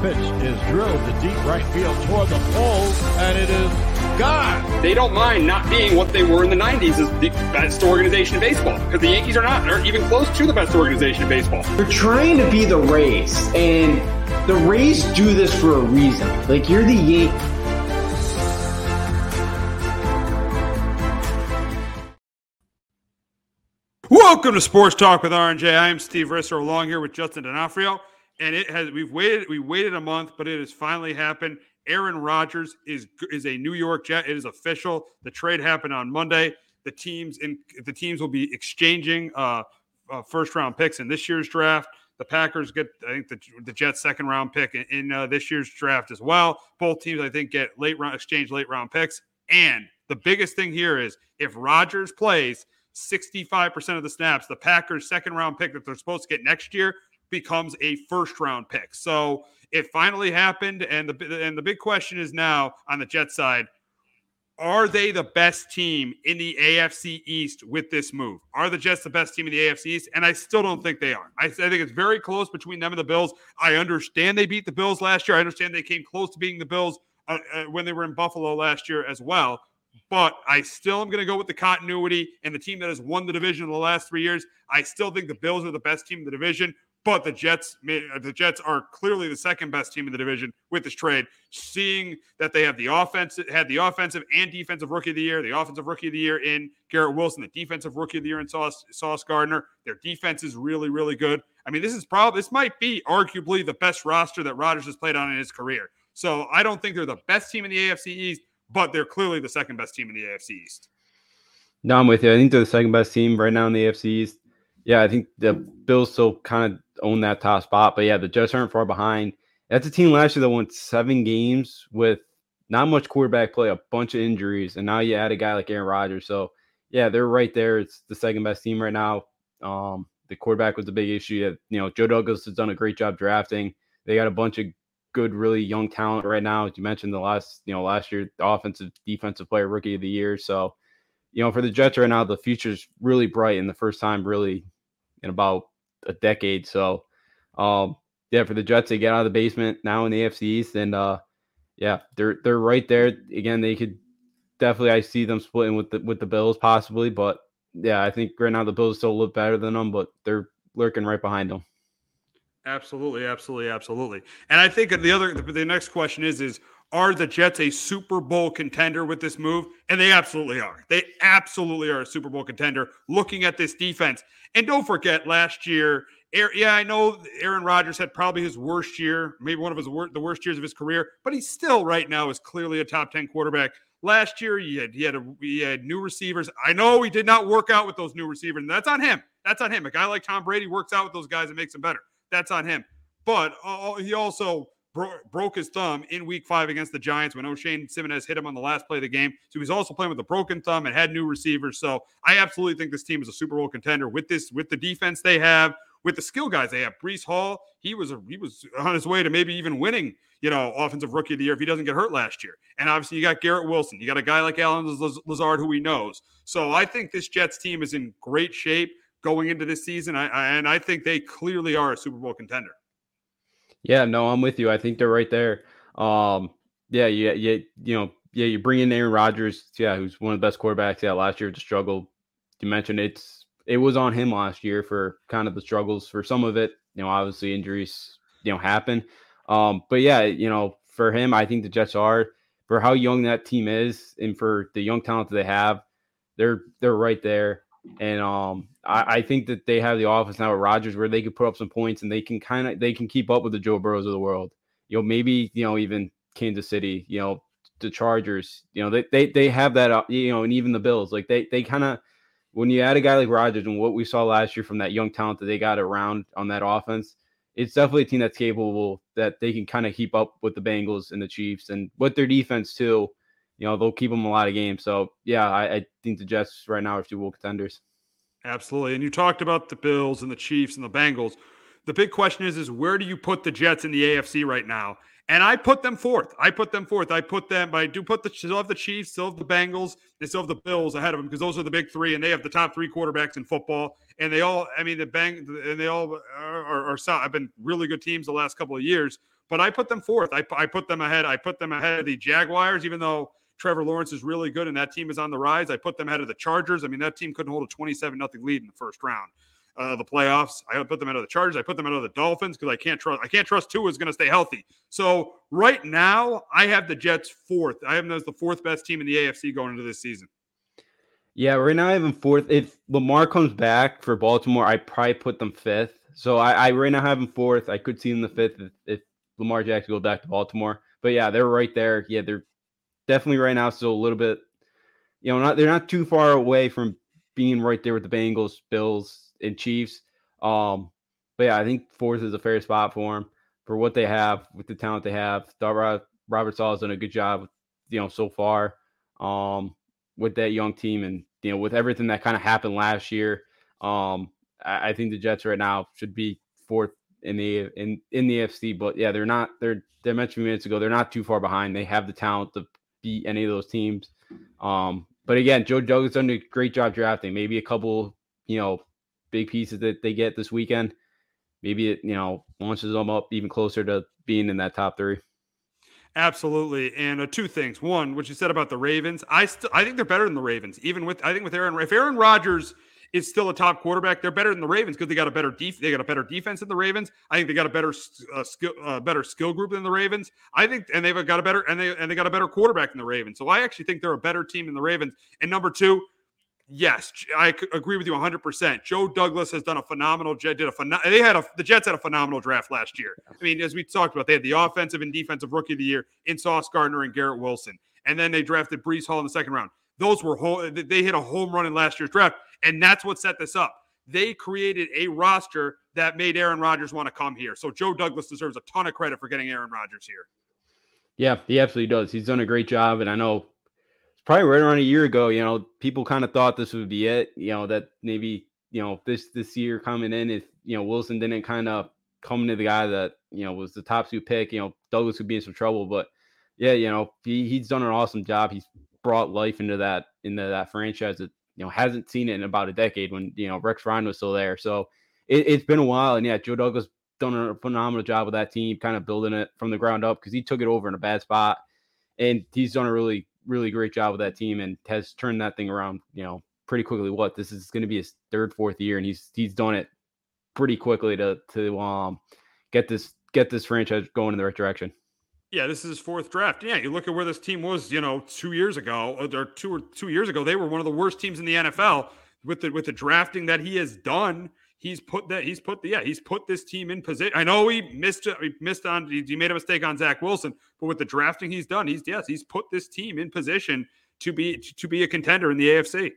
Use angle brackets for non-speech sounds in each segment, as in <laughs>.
Pitch is drilled to deep right field toward the pole, and it is gone. They don't mind not being what they were in the 90s as the best organization in baseball because the Yankees are not. They're even close to the best organization in baseball. They're trying to be the Rays, and the Rays do this for a reason. Like, you're the Yankees. Welcome to Sports Talk with R&J. I am Steve Risser along here with Justin D'Onofrio. And it has we've waited we waited a month, but it has finally happened. Aaron Rodgers is is a New York Jet. It is official. The trade happened on Monday. The teams in the teams will be exchanging uh, uh, first round picks in this year's draft. The Packers get, I think, the, the Jets' second round pick in, in uh, this year's draft as well. Both teams, I think, get late round exchange late round picks. And the biggest thing here is if Rodgers plays 65% of the snaps, the Packers' second round pick that they're supposed to get next year becomes a first round pick. So it finally happened, and the and the big question is now on the Jet side: Are they the best team in the AFC East with this move? Are the Jets the best team in the AFC East? And I still don't think they are. I, I think it's very close between them and the Bills. I understand they beat the Bills last year. I understand they came close to beating the Bills uh, uh, when they were in Buffalo last year as well. But I still am going to go with the continuity and the team that has won the division in the last three years. I still think the Bills are the best team in the division. But the Jets, uh, the Jets are clearly the second best team in the division with this trade. Seeing that they have the offense, had the offensive and defensive rookie of the year, the offensive rookie of the year in Garrett Wilson, the defensive rookie of the year in Sauce, Sauce Gardner. Their defense is really, really good. I mean, this is probably this might be arguably the best roster that Rodgers has played on in his career. So I don't think they're the best team in the AFC East, but they're clearly the second best team in the AFC East. No, I'm with you. I think they're the second best team right now in the AFC East. Yeah, I think the Bills still kind of own that top spot. But yeah, the Jets aren't far behind. That's a team last year that won seven games with not much quarterback play, a bunch of injuries, and now you add a guy like Aaron Rodgers. So yeah, they're right there. It's the second best team right now. Um, the quarterback was the big issue. You know, Joe Douglas has done a great job drafting. They got a bunch of good, really young talent right now. As you mentioned the last, you know, last year, offensive defensive player rookie of the year. So, you know, for the Jets right now, the future's really bright and the first time really in about a decade. So, um, yeah, for the Jets, they get out of the basement now in the AFC East, and uh, yeah, they're they're right there again. They could definitely I see them splitting with the with the Bills possibly, but yeah, I think right now the Bills still look better than them, but they're lurking right behind them. Absolutely, absolutely, absolutely. And I think the other the next question is is are the Jets a Super Bowl contender with this move? And they absolutely are. They absolutely are a Super Bowl contender looking at this defense. And don't forget, last year yeah, I know Aaron Rodgers had probably his worst year, maybe one of his wor- the worst years of his career, but he still right now is clearly a top 10 quarterback. Last year, he had he had, a, he had new receivers. I know he did not work out with those new receivers, and that's on him. That's on him. A guy like Tom Brady works out with those guys and makes them better. That's on him. But uh, he also bro- broke his thumb in Week Five against the Giants when Oshane Ximines hit him on the last play of the game. So he's also playing with a broken thumb and had new receivers. So I absolutely think this team is a Super Bowl contender with this with the defense they have with the skill guys they have. Breece Hall, he was a, he was on his way to maybe even winning, you know, offensive rookie of the year if he doesn't get hurt last year. And obviously you got Garrett Wilson, you got a guy like Allen Lazard who he knows. So I think this Jets team is in great shape going into this season, I, I, and I think they clearly are a Super Bowl contender. Yeah, no, I'm with you. I think they're right there. Um, yeah, yeah, yeah, you know, yeah, you bring in Aaron Rodgers, yeah, who's one of the best quarterbacks. Yeah, last year to struggle. You mentioned it's it was on him last year for kind of the struggles for some of it. You know, obviously injuries, you know, happen. Um, but yeah, you know, for him, I think the Jets are for how young that team is and for the young talent that they have, they're they're right there. And um, I, I think that they have the offense now with Rodgers where they can put up some points and they can kind of they can keep up with the Joe Burrows of the world. You know, maybe you know even Kansas City, you know, the Chargers, you know, they they they have that, uh, you know, and even the Bills, like they they kind of when you add a guy like Rodgers and what we saw last year from that young talent that they got around on that offense, it's definitely a team that's capable that they can kind of keep up with the Bengals and the Chiefs and with their defense too. You know, they'll keep them a lot of games. So yeah, I, I think the Jets right now are Super Bowl contenders. Absolutely. And you talked about the Bills and the Chiefs and the Bengals. The big question is, is where do you put the Jets in the AFC right now? And I put them fourth. I put them fourth. I put them, but I do put the still have the Chiefs, still have the Bengals, they still have the Bills ahead of them because those are the big three, and they have the top three quarterbacks in football. And they all, I mean, the bang, and they all are, are, are have been really good teams the last couple of years. But I put them fourth. I, I put them ahead. I put them ahead of the Jaguars, even though Trevor Lawrence is really good and that team is on the rise. I put them ahead of the Chargers. I mean, that team couldn't hold a 27 nothing lead in the first round uh, the playoffs. I put them out of the Chargers. I put them out of the Dolphins because I can't trust. I can't trust Tua is going to stay healthy. So right now, I have the Jets fourth. I have them as the fourth best team in the AFC going into this season. Yeah, right now I have them fourth. If Lamar comes back for Baltimore, I probably put them fifth. So I, I right now have them fourth. I could see them the fifth if, if Lamar Jackson goes back to Baltimore. But yeah, they're right there. Yeah, they're definitely right now still a little bit. You know, not they're not too far away from being right there with the Bengals, Bills, and Chiefs. Um, but yeah, I think fourth is a fair spot for them for what they have with the talent they have. Robert, Robert Saleh has done a good job, you know, so far um, with that young team, and you know, with everything that kind of happened last year. Um, I, I, think the Jets right now should be fourth in the in in the AFC. But yeah, they're not. They're they mentioned minutes ago. They're not too far behind. They have the talent to beat any of those teams. Um, but again, Joe Douglas done a great job drafting. Maybe a couple, you know, big pieces that they get this weekend, maybe it, you know, launches them up even closer to being in that top three. Absolutely. And uh, two things. One, what you said about the Ravens, I still I think they're better than the Ravens. Even with I think with Aaron if Aaron Rodgers is still a top quarterback, they're better than the Ravens because they got a better def- they got a better defense than the Ravens. I think they got a better uh, skill uh, better skill group than the Ravens. I think and they've got a better and they and they got a better quarterback than the Ravens. So I actually think they're a better team than the Ravens. And number 2, yes, I agree with you 100%. Joe Douglas has done a phenomenal did a phen- they had a the Jets had a phenomenal draft last year. I mean, as we talked about, they had the offensive and defensive rookie of the year in Sauce Gardner and Garrett Wilson. And then they drafted Breece Hall in the second round. Those were they hit a home run in last year's draft, and that's what set this up. They created a roster that made Aaron Rodgers want to come here. So Joe Douglas deserves a ton of credit for getting Aaron Rodgers here. Yeah, he absolutely does. He's done a great job, and I know it's probably right around a year ago, you know, people kind of thought this would be it. You know, that maybe, you know, this this year coming in, if you know, Wilson didn't kind of come to the guy that, you know, was the top two pick, you know, Douglas would be in some trouble. But yeah, you know, he, he's done an awesome job. He's brought life into that into that franchise that, you know, hasn't seen it in about a decade when, you know, Rex Ryan was still there. So it, it's been a while. And yeah, Joe Douglas done a phenomenal job with that team, kind of building it from the ground up because he took it over in a bad spot. And he's done a really really great job with that team and has turned that thing around, you know, pretty quickly. What this is going to be his third, fourth year, and he's he's done it pretty quickly to to um get this get this franchise going in the right direction. Yeah, this is his fourth draft. Yeah, you look at where this team was, you know, two years ago uh, or two or two years ago, they were one of the worst teams in the NFL with the with the drafting that he has done he's put that he's put the yeah he's put this team in position. I know he missed he missed on he made a mistake on Zach Wilson, but with the drafting he's done, he's yes he's put this team in position to be to be a contender in the AFC.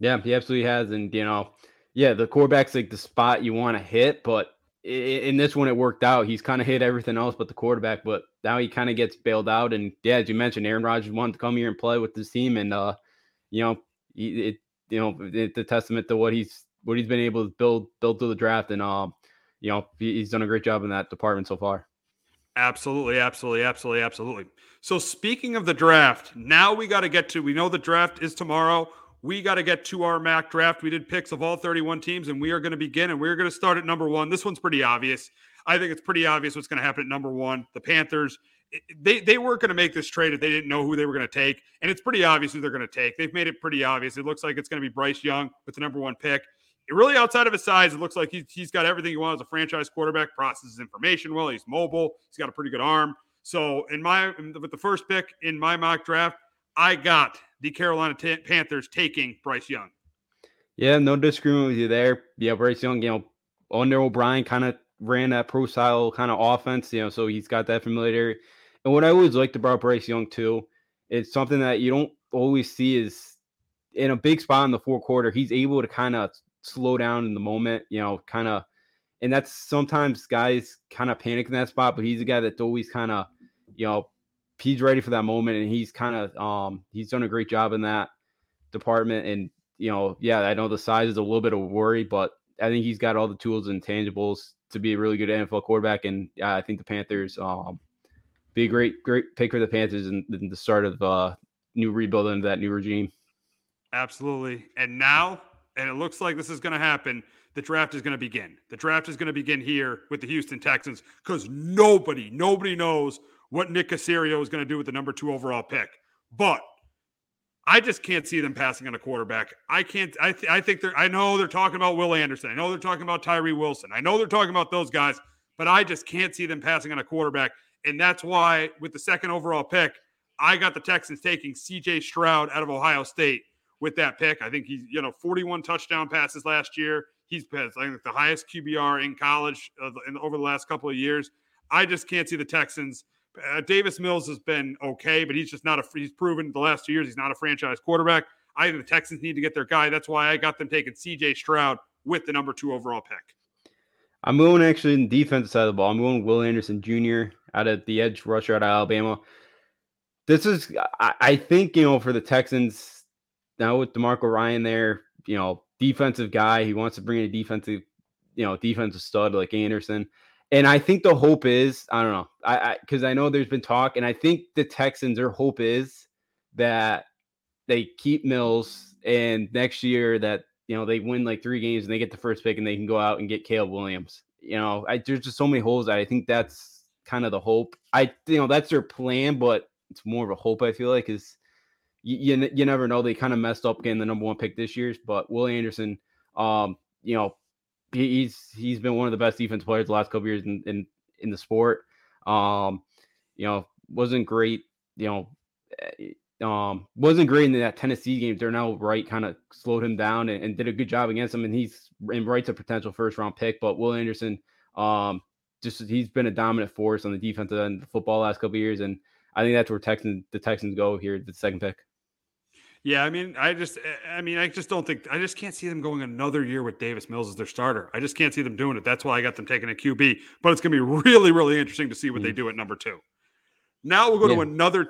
Yeah, he absolutely has, and you know, yeah, the quarterback's like the spot you want to hit, but in this one it worked out. He's kind of hit everything else but the quarterback, but now he kind of gets bailed out. And yeah, as you mentioned, Aaron Rodgers wanted to come here and play with this team, and uh, you know, it you know it's a testament to what he's what he's been able to build build through the draft, and um, you know, he's done a great job in that department so far. Absolutely, absolutely, absolutely, absolutely. So speaking of the draft, now we got to get to. We know the draft is tomorrow. We got to get to our mock draft. We did picks of all 31 teams, and we are going to begin. And we're going to start at number one. This one's pretty obvious. I think it's pretty obvious what's going to happen at number one. The Panthers. They they weren't going to make this trade if they didn't know who they were going to take, and it's pretty obvious who they're going to take. They've made it pretty obvious. It looks like it's going to be Bryce Young with the number one pick really outside of his size, it looks like he's, he's got everything he wants as a franchise quarterback. Processes information well. He's mobile. He's got a pretty good arm. So in my with the first pick in my mock draft, I got the Carolina T- Panthers taking Bryce Young. Yeah, no disagreement with you there. Yeah, Bryce Young, you know, under O'Brien kind of ran that pro style kind of offense, you know, so he's got that familiarity. And what I always liked about Bryce Young too, it's something that you don't always see is in a big spot in the fourth quarter, he's able to kind of slow down in the moment, you know, kind of. And that's sometimes guys kind of panic in that spot, but he's a guy that's always kind of, you know, he's ready for that moment, and he's kind of um he's done a great job in that department. And you know, yeah, I know the size is a little bit of worry, but I think he's got all the tools and tangibles to be a really good NFL quarterback. And yeah, I think the Panthers um be a great great pick for the Panthers in, in the start of uh new rebuild into that new regime. Absolutely. And now and it looks like this is going to happen. The draft is going to begin. The draft is going to begin here with the Houston Texans because nobody, nobody knows what Nick Caserio is going to do with the number two overall pick. But I just can't see them passing on a quarterback. I can't. I, th- I think they're. I know they're talking about Will Anderson. I know they're talking about Tyree Wilson. I know they're talking about those guys, but I just can't see them passing on a quarterback. And that's why, with the second overall pick, I got the Texans taking C.J. Stroud out of Ohio State with that pick. I think he's, you know, 41 touchdown passes last year. He's I think, the highest QBR in college uh, in, over the last couple of years. I just can't see the Texans. Uh, Davis Mills has been okay, but he's just not a. He's proven the last two years he's not a franchise quarterback. I think the Texans need to get their guy. That's why I got them taking C.J. Stroud with the number two overall pick. I'm going actually in the defensive side of the ball. I'm going Will Anderson Jr. out of the edge rusher out of Alabama. This is, I, I think, you know, for the Texans, now with DeMarco Ryan there, you know, defensive guy, he wants to bring in a defensive, you know, defensive stud like Anderson. And I think the hope is, I don't know, I because I, I, know there's been talk, and I think the Texans, their hope is that they keep Mills, and next year that you know they win like three games and they get the first pick, and they can go out and get Caleb Williams. You know, I, there's just so many holes. I think that's kind of the hope. I you know that's their plan, but it's more of a hope. I feel like is you, you, you never know. They kind of messed up getting the number one pick this year, but Will Anderson, um, you know, he's he's been one of the best defense players the last couple years in, in in the sport. Um, you know, wasn't great. You know, eh, um, wasn't great in that Tennessee game. Darnell Wright kind of slowed him down and, and, did a good job against him, and he's and Wright's a potential first round pick. But Will Anderson, um, just he's been a dominant force on the defensive end of the football last couple years, and I think that's where Texans the Texans go here, the second pick. Yeah, I mean, I just, I mean, I just don't think, I just can't see them going another year with Davis Mills as their starter. I just can't see them doing it. That's why I got them taking a QB. But it's going to be really, really interesting to see what mm-hmm. they do at number two. Now we'll go yeah. to another.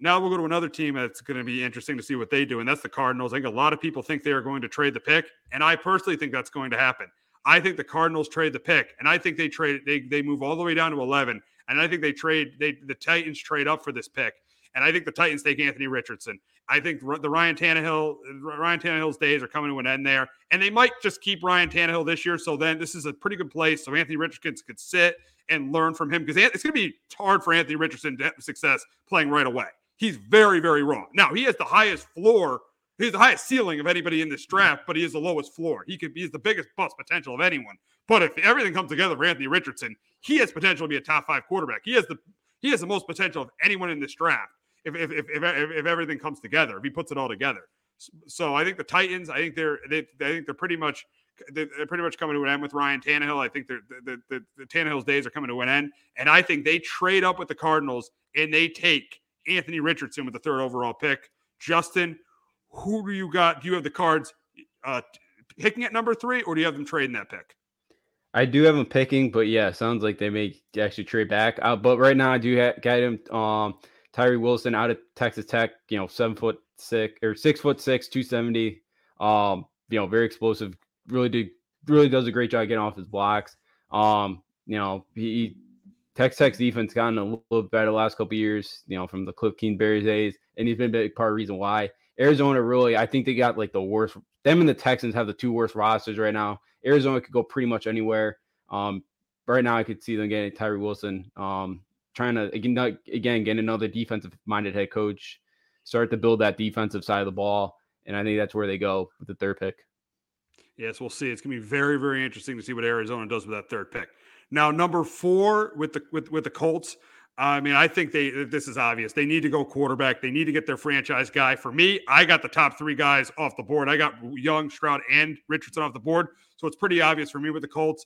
Now we'll go to another team that's going to be interesting to see what they do, and that's the Cardinals. I think a lot of people think they are going to trade the pick, and I personally think that's going to happen. I think the Cardinals trade the pick, and I think they trade they they move all the way down to eleven, and I think they trade they the Titans trade up for this pick. And I think the Titans take Anthony Richardson. I think the Ryan Tannehill, Ryan Tannehill's days are coming to an end there, and they might just keep Ryan Tannehill this year. So then this is a pretty good place. So Anthony Richardson could sit and learn from him because it's going to be hard for Anthony Richardson to have success playing right away. He's very, very wrong. Now he has the highest floor. He's the highest ceiling of anybody in this draft, but he is the lowest floor. He could be the biggest bust potential of anyone. But if everything comes together for Anthony Richardson, he has potential to be a top five quarterback. He has the he has the most potential of anyone in this draft if if if, if, if everything comes together, if he puts it all together. So I think the Titans, I think they're they, I think they're pretty much they're pretty much coming to an end with Ryan Tannehill. I think the, the, the, the Tannehill's days are coming to an end. And I think they trade up with the Cardinals and they take Anthony Richardson with the third overall pick. Justin, who do you got? Do you have the cards uh, picking at number three, or do you have them trading that pick? I do have them picking, but yeah, sounds like they may actually trade back. Uh, but right now, I do ha- got him. Um, Tyree Wilson out of Texas Tech. You know, seven foot six or six foot six, two seventy. Um, you know, very explosive. Really do really does a great job getting off his blocks. Um, you know, he Texas Tech's defense gotten a little better last couple years. You know, from the Cliff Kingsbury days, and he's been a big part of the reason why. Arizona really, I think they got like the worst. Them and the Texans have the two worst rosters right now. Arizona could go pretty much anywhere. Um, right now, I could see them getting Tyree Wilson. Um, trying to again, again get another defensive minded head coach, start to build that defensive side of the ball, and I think that's where they go with the third pick. Yes, we'll see. It's going to be very, very interesting to see what Arizona does with that third pick. Now, number four with the with with the Colts. I mean, I think they this is obvious. They need to go quarterback. They need to get their franchise guy. For me, I got the top three guys off the board. I got Young, Stroud, and Richardson off the board. So it's pretty obvious for me with the Colts.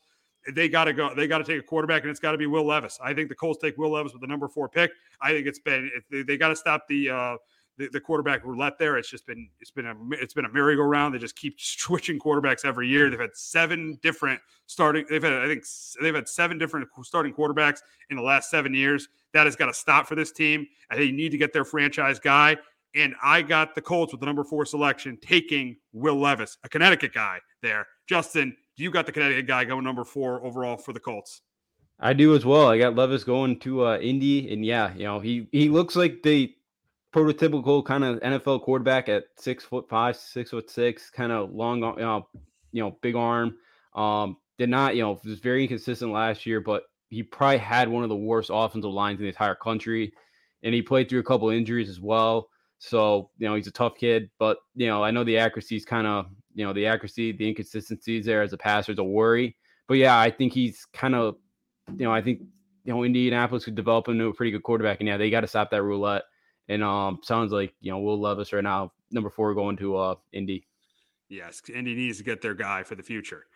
They got to go. They got to take a quarterback, and it's got to be Will Levis. I think the Colts take Will Levis with the number four pick. I think it's been they, they got to stop the uh, the, the, quarterback roulette there. It's just been it's been a it's been a merry-go-round. They just keep <laughs> switching quarterbacks every year. They've had seven different starting. They've had I think they've had seven different starting quarterbacks in the last seven years. That has got to stop for this team. I think you need to get their franchise guy. And I got the Colts with the number four selection, taking Will Levis, a Connecticut guy there. Justin, you got the Connecticut guy going number four overall for the Colts. I do as well. I got Levis going to uh, Indy, and yeah, you know he he looks like the prototypical kind of NFL quarterback at six foot five, six foot six, kind of long, you know, you know, big arm. Um, did not, you know, was very inconsistent last year, but he probably had one of the worst offensive lines in the entire country, and he played through a couple injuries as well. So you know he's a tough kid, but you know I know the accuracy is kind of you know the accuracy, the inconsistencies there as a passer is a worry. But yeah, I think he's kind of you know I think you know Indianapolis could develop into a pretty good quarterback, and yeah, they got to stop that roulette. And um, sounds like you know Will Levis right now, number four, going to uh Indy. Yes, Indy needs to get their guy for the future.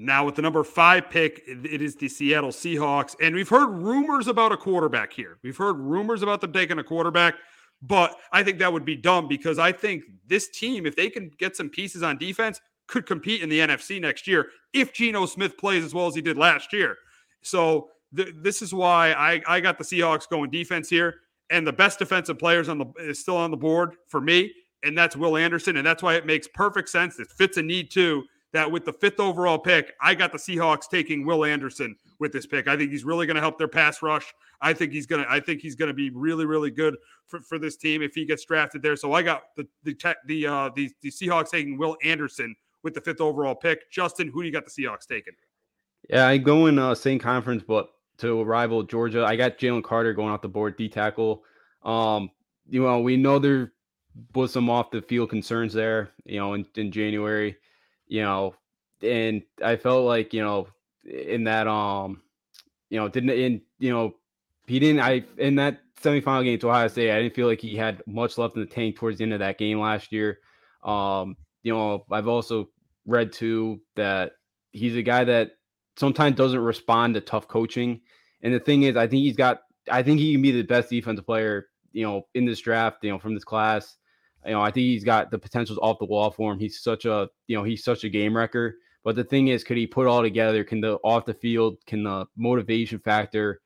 Now with the number five pick, it is the Seattle Seahawks, and we've heard rumors about a quarterback here. We've heard rumors about them taking a quarterback, but I think that would be dumb because I think this team, if they can get some pieces on defense, could compete in the NFC next year if Geno Smith plays as well as he did last year. So th- this is why I, I got the Seahawks going defense here and the best defensive players on the is still on the board for me, and that's Will Anderson, and that's why it makes perfect sense. It fits a need too. That with the fifth overall pick, I got the Seahawks taking Will Anderson with this pick. I think he's really going to help their pass rush. I think he's gonna. I think he's to be really, really good for, for this team if he gets drafted there. So I got the the tech, the uh the, the Seahawks taking Will Anderson with the fifth overall pick. Justin, who do you got the Seahawks taking? Yeah, I go in uh, same conference, but to rival Georgia. I got Jalen Carter going off the board, D tackle. Um, you know, we know there was some off the field concerns there, you know, in, in January, you know, and I felt like, you know, in that, um, you know, didn't, in, you know, he didn't, I, in that semifinal game to Ohio State, I didn't feel like he had much left in the tank towards the end of that game last year. Um, you know, I've also read too that he's a guy that sometimes doesn't respond to tough coaching. And the thing is, I think he's got, I think he can be the best defensive player, you know, in this draft, you know, from this class. You know, I think he's got the potentials off the wall for him. He's such a, you know, he's such a game wrecker. But the thing is, could he put all together? Can the off the field, can the motivation factor,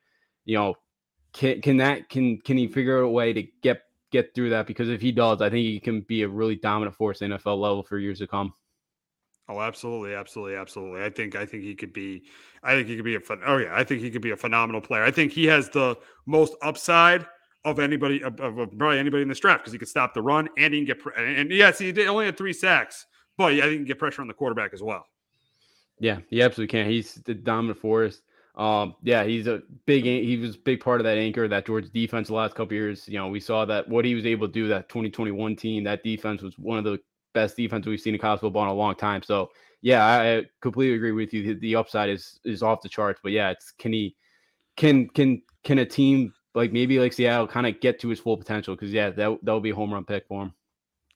you know, can can that can can he figure out a way to get get through that? Because if he does, I think he can be a really dominant force NFL level for years to come. Oh, absolutely, absolutely, absolutely. I think I think he could be. I think he could be a fun. Oh yeah, I think he could be a phenomenal player. I think he has the most upside of anybody of, of probably anybody in this draft because he could stop the run and he can get and, and yes, he did only had three sacks, but I think he can get pressure on the quarterback as well. Yeah, he absolutely can. He's the dominant force. Um, yeah, he's a big. He was a big part of that anchor that Georgia defense the last couple years. You know, we saw that what he was able to do. That 2021 team, that defense was one of the best defense we've seen in college football in a long time. So yeah, I completely agree with you. The, the upside is is off the charts, but yeah, it's can he can can can a team like maybe like Seattle kind of get to his full potential? Because yeah, that that would be a home run pick for him.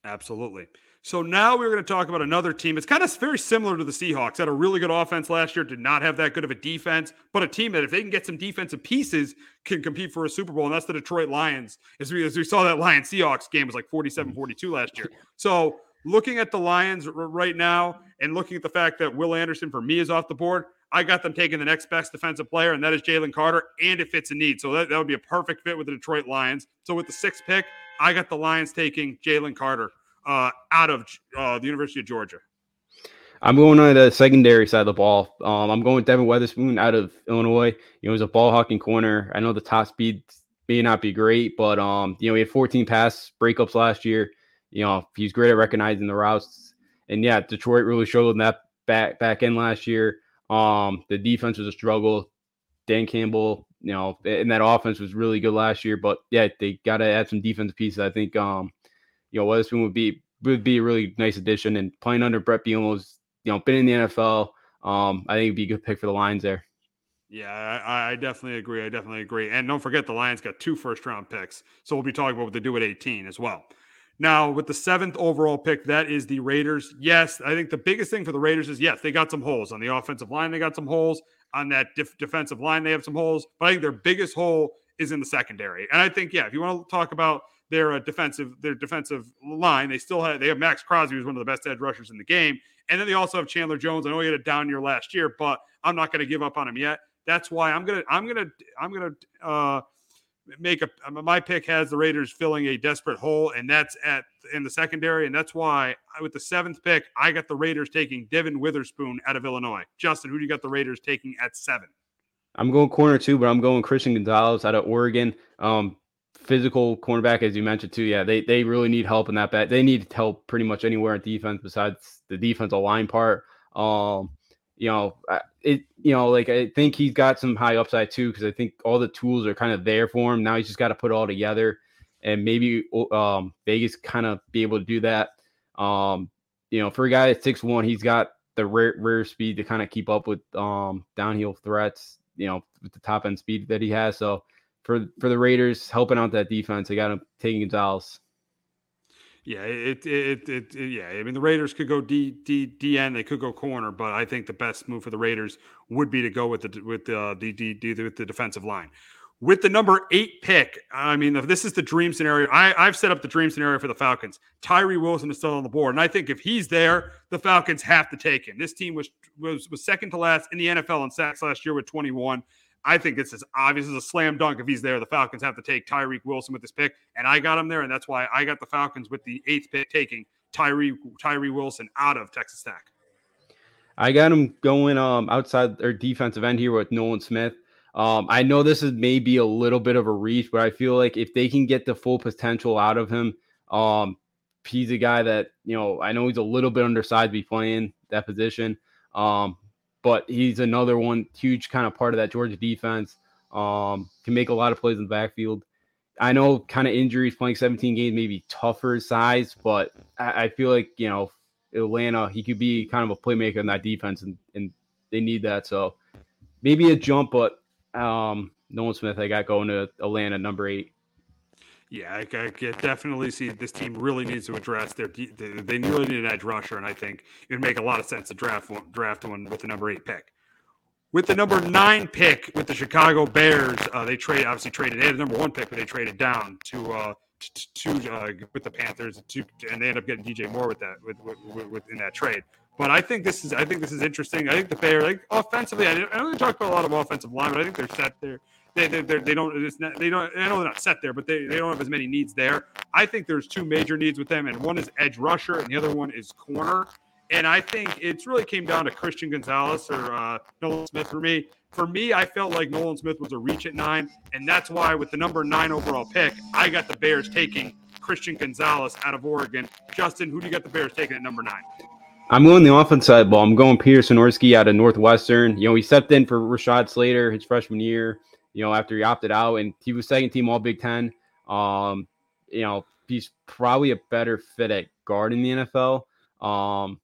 Absolutely. So now we're going to talk about another team. It's kind of very similar to the Seahawks. Had a really good offense last year, did not have that good of a defense, but a team that if they can get some defensive pieces can compete for a Super Bowl. And that's the Detroit Lions. As we, as we saw that Lions Seahawks game was like 47-42 last year. So looking at the Lions right now and looking at the fact that Will Anderson for me is off the board, I got them taking the next best defensive player, and that is Jalen Carter, and it fits a need. So that, that would be a perfect fit with the Detroit Lions. So with the sixth pick, I got the Lions taking Jalen Carter uh, out of uh, the University of Georgia. I'm going on the secondary side of the ball. Um, I'm going Devon Witherspoon out of Illinois. You know, he's a ball hawking corner. I know the top speed may not be great, but um, you know, he had 14 pass breakups last year. You know, he's great at recognizing the routes. And yeah, Detroit really struggled in that back back end last year. Um, the defense was a struggle. Dan Campbell, you know, and that offense was really good last year. But yeah, they got to add some defensive pieces. I think, um, you know, Witherspoon would be would be a really nice addition. And playing under Brett Bielema's, you know, been in the NFL. Um, I think it'd be a good pick for the Lions there. Yeah, I, I, definitely agree. I definitely agree. And don't forget, the Lions got two first round picks. So we'll be talking about what they do at 18 as well. Now, with the seventh overall pick, that is the Raiders. Yes, I think the biggest thing for the Raiders is yes, they got some holes on the offensive line. They got some holes on that def- defensive line. They have some holes, but I think their biggest hole is in the secondary. And I think, yeah, if you want to talk about their uh, defensive their defensive line, they still have they have Maxx Crosby, who's one of the best edge rushers in the game, and then they also have Chandler Jones. I know he had a down year last year, but I'm not going to give up on him yet. That's why I'm gonna I'm gonna I'm gonna uh, make a my pick has the Raiders filling a desperate hole, and that's at in the secondary, and that's why I, with the seventh pick, I got the Raiders taking Devon Witherspoon out of Illinois. Justin, who do you got the Raiders taking at seven? I'm going corner too, but I'm going Christian Gonzalez out of Oregon. Um, physical cornerback, as you mentioned too. Yeah, they they really need help in that. They need help pretty much anywhere in defense besides the defensive line part. Um, you know, it, you know, like I think he's got some high upside too, because I think all the tools are kind of there for him. Now he's just got to put it all together, and maybe um, Vegas kind of be able to do that. Um, you know, for a guy at six one, he's got the rare, rare speed to kind of keep up with um, downhill threats. You know, with the top end speed that he has. So for for the Raiders helping out that defense, they got him taking Gonzalez. Yeah, it, it, it, it, yeah. I mean, the Raiders could go D, D, DN, they could go corner, but I think the best move for the Raiders would be to go with the with the D, D, D with the defensive line. With the number eight pick, I mean, this is the dream scenario, I, I've set up the dream scenario for the Falcons. Tyree Wilson is still on the board, and I think if he's there, the Falcons have to take him. This team was was was second to last in the NFL in sacks last year with 21. I think it's as obvious as a slam dunk. If he's there, the Falcons have to take Tyree Wilson with this pick, and I got him there, and that's why I got the Falcons with the eighth pick taking Tyree Tyree Wilson out of Texas Tech. I got him going um outside their defensive end here with Nolan Smith. Um, I know this is maybe a little bit of a reach, but I feel like if they can get the full potential out of him, um, he's a guy that you know I know he's a little bit undersized to be playing that position. Um, but he's another one huge kind of part of that Georgia defense. Um, can make a lot of plays in the backfield. I know kind of injuries playing 17 games may be tougher size, but I, I, feel like you know Atlanta he could be kind of a playmaker in that defense, and, and they need that. So maybe a jump, but um, Nolan Smith I got going to Atlanta number eight. Yeah, I, I definitely see this team really needs to address their. They really need an edge rusher, and I think it would make a lot of sense to draft one, draft one with the number eight pick. With the number nine pick with the Chicago Bears, uh, they trade obviously traded. They had the number one pick, but they traded down to uh, to, uh, with the Panthers, to, and they end up getting DJ Moore with that with, with, with, in that trade. But I think this is I think this is interesting. I think the Bears, like offensively, I, I don't talk about a lot of offensive line, but I think they're set there they, they, they don't it's not, they don't I know they're not set there, but they, they don't have as many needs there. I think there's two major needs with them, and one is edge rusher, and the other one is corner. And I think it's really came down to Christian Gonzalez or uh, Nolan Smith for me. For me, I felt like Nolan Smith was a reach at nine, and that's why with the number nine overall pick, I got the Bears taking Christian Gonzalez out of Oregon. Justin, who do you got the Bears taking at number nine? I'm going the offense side ball. I'm going Peter Skoronski out of Northwestern. You know, he stepped in for Rashawn Slater his freshman year you know, after he opted out, and he was second team All Big Ten. Um, you know, he's probably a better fit at guard in the NFL. Um,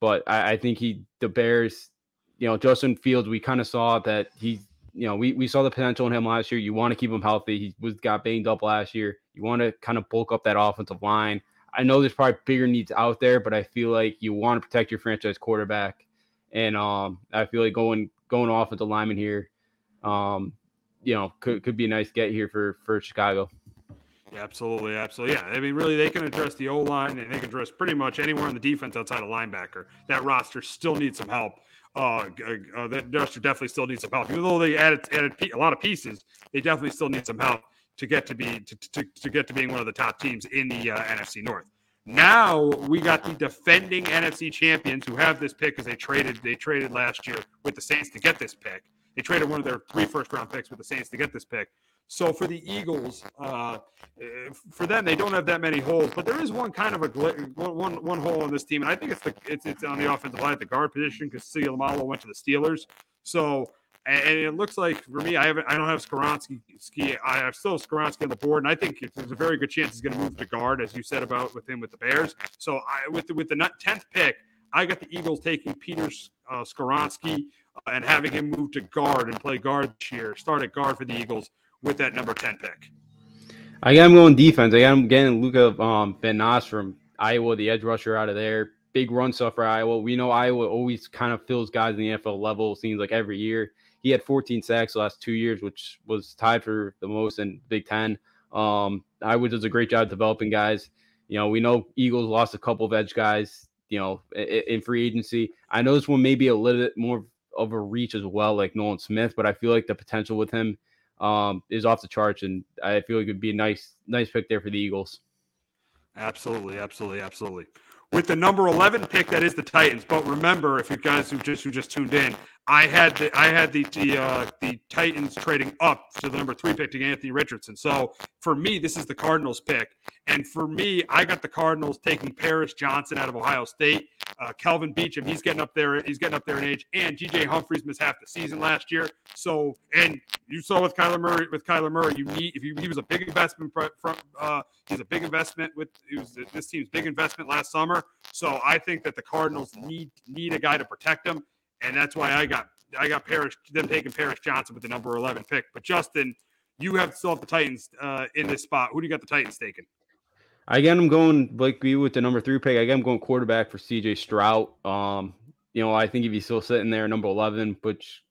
but I, I think he, the Bears, you know, Justin Fields, we kind of saw that he, you know, we, we saw the potential in him last year. You want to keep him healthy. He was got banged up last year. You want to kind of bulk up that offensive line. I know there's probably bigger needs out there, but I feel like you want to protect your franchise quarterback, and um, I feel like going going off with the lineman here, um, you know, could could be a nice get here for for Chicago. Yeah, absolutely, absolutely. Yeah, I mean, really, they can address the O line and they can address pretty much anywhere in the defense outside of linebacker. That roster still needs some help. Uh, uh, that roster definitely still needs some help. Even though they added added a lot of pieces, they definitely still need some help to get to be to, to, to get to being one of the top teams in the uh, NFC North. Now we got the defending NFC champions who have this pick because they traded they traded last year with the Saints to get this pick. They traded one of their three first round picks with the Saints to get this pick. So for the Eagles, uh, for them, they don't have that many holes, but there is one kind of a one one hole on this team, and I think it's the it's, it's on the offensive line at the guard position because Seumalo went to the Steelers. So and, it looks like for me, I haven't I don't have Skoronski ski. I have still Skoronski on the board, and I think there's a very good chance he's going to move to guard, as you said about with him with the Bears. So I with the, with the tenth pick, I got the Eagles taking Peter uh, Skoronski uh, and having him move to guard and play guard this year, start at guard for the Eagles with that number 10 pick. I got him going defense. I got him getting Luca um, Van Ness from Iowa, the edge rusher out of there. Big run stuff for Iowa. We know Iowa always kind of fills guys in the NFL level, seems like every year. He had 14 sacks the last two years, which was tied for the most in Big Ten. Um, Iowa does a great job developing guys. You know, we know Eagles lost a couple of edge guys, you know, in free agency. I know this one may be a little bit more of a reach as well, like Nolan Smith, but I feel like the potential with him um, is off the charts, and I feel like it would be a nice, nice pick there for the Eagles. Absolutely, absolutely, absolutely. With the number eleven pick, that is the Titans. But remember, if you guys who just who just tuned in, I had the I had the the, uh, the Titans trading up to the number three pick to Anthony Richardson. So for me, this is the Cardinals pick, and for me, I got the Cardinals taking Paris Johnson out of Ohio State. Uh, Kelvin Beachum, he's getting up there. He's getting up there in age, and D.J. Humphries missed half the season last year. So, and you saw with Kyler Murray. With Kyler Murray, you need if you, he was a big investment from. Uh, he's a big investment with. He was this team's big investment last summer. So I think that the Cardinals need need a guy to protect him and that's why I got I got Paris them taking Paris Johnson with the number eleven pick. But Justin, you have still have the Titans uh, in this spot. Who do you got the Titans taking? I got them going like you with the number three pick. I got them going quarterback for CJ Stroud. Um, you know, I think if he's still sitting there, number eleven, which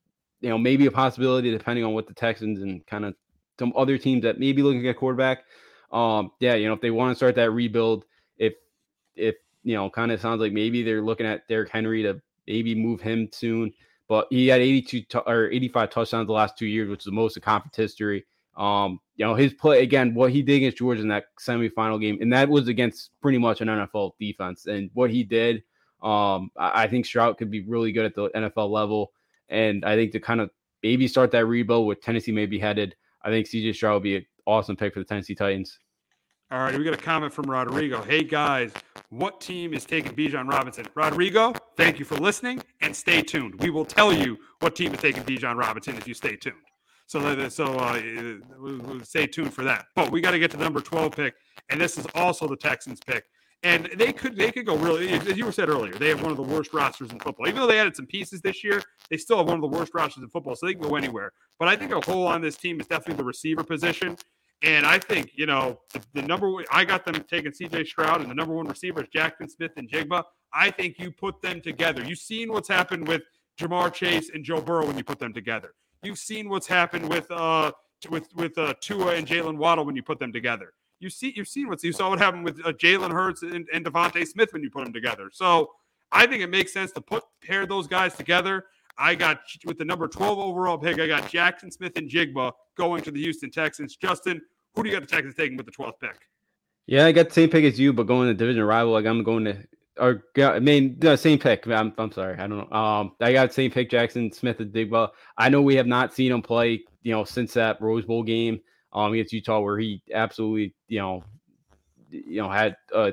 you know maybe a possibility depending on what the Texans and kind of some other teams that may be looking at quarterback. Um, yeah, you know, if they want to start that rebuild, if if you know, kind of sounds like maybe they're looking at Derrick Henry to maybe move him soon. But he had 82 t- or 85 touchdowns the last two years, which is the most in conference history. Um, you know, his play again, what he did against Georgia in that semifinal game, and that was against pretty much an NFL defense. And what he did, um, I, I think Stroud could be really good at the NFL level. And I think to kind of maybe start that rebuild with Tennessee maybe headed, I think CJ Stroud would be an awesome pick for the Tennessee Titans. All right, we got a comment from Rodrigo. Hey guys, what team is taking Bijan Robinson? Rodrigo, thank you for listening and stay tuned. We will tell you what team is taking Bijan Robinson if you stay tuned. So, so uh, stay tuned for that. But we got to get to the number 12 pick, and this is also the Texans pick. And they could they could go really as you were said earlier, they have one of the worst rosters in football. Even though they added some pieces this year, they still have one of the worst rosters in football, so they can go anywhere. But I think a hole on this team is definitely the receiver position. And I think, you know, the, the number one, I got them taking CJ Stroud, and the number one receiver is Jackson Smith-Njigba. I think you put them together. You've seen what's happened with Ja'Marr Chase and Joe Burrow when you put them together. You've seen what's happened with uh with with uh, Tua and Jaylen Waddle when you put them together. You see, you've seen what you saw what happened with uh, Jalen Hurts and, and DeVonta Smith when you put them together. So I think it makes sense to put pair those guys together. I got with the number 12 overall pick, I got Jackson Smith-Njigba going to the Houston Texans. Justin, who do you got the Texans taking with the 12th pick? Yeah, I got the same pick as you, but going to division rival, like I'm going to or I mean the same pick. I'm, I'm sorry, I don't know. Um, I got same pick, Jackson Smith-Njigba. I know we have not seen him play, you know, since that Rose Bowl game um against Utah, where he absolutely, you know, you know, had uh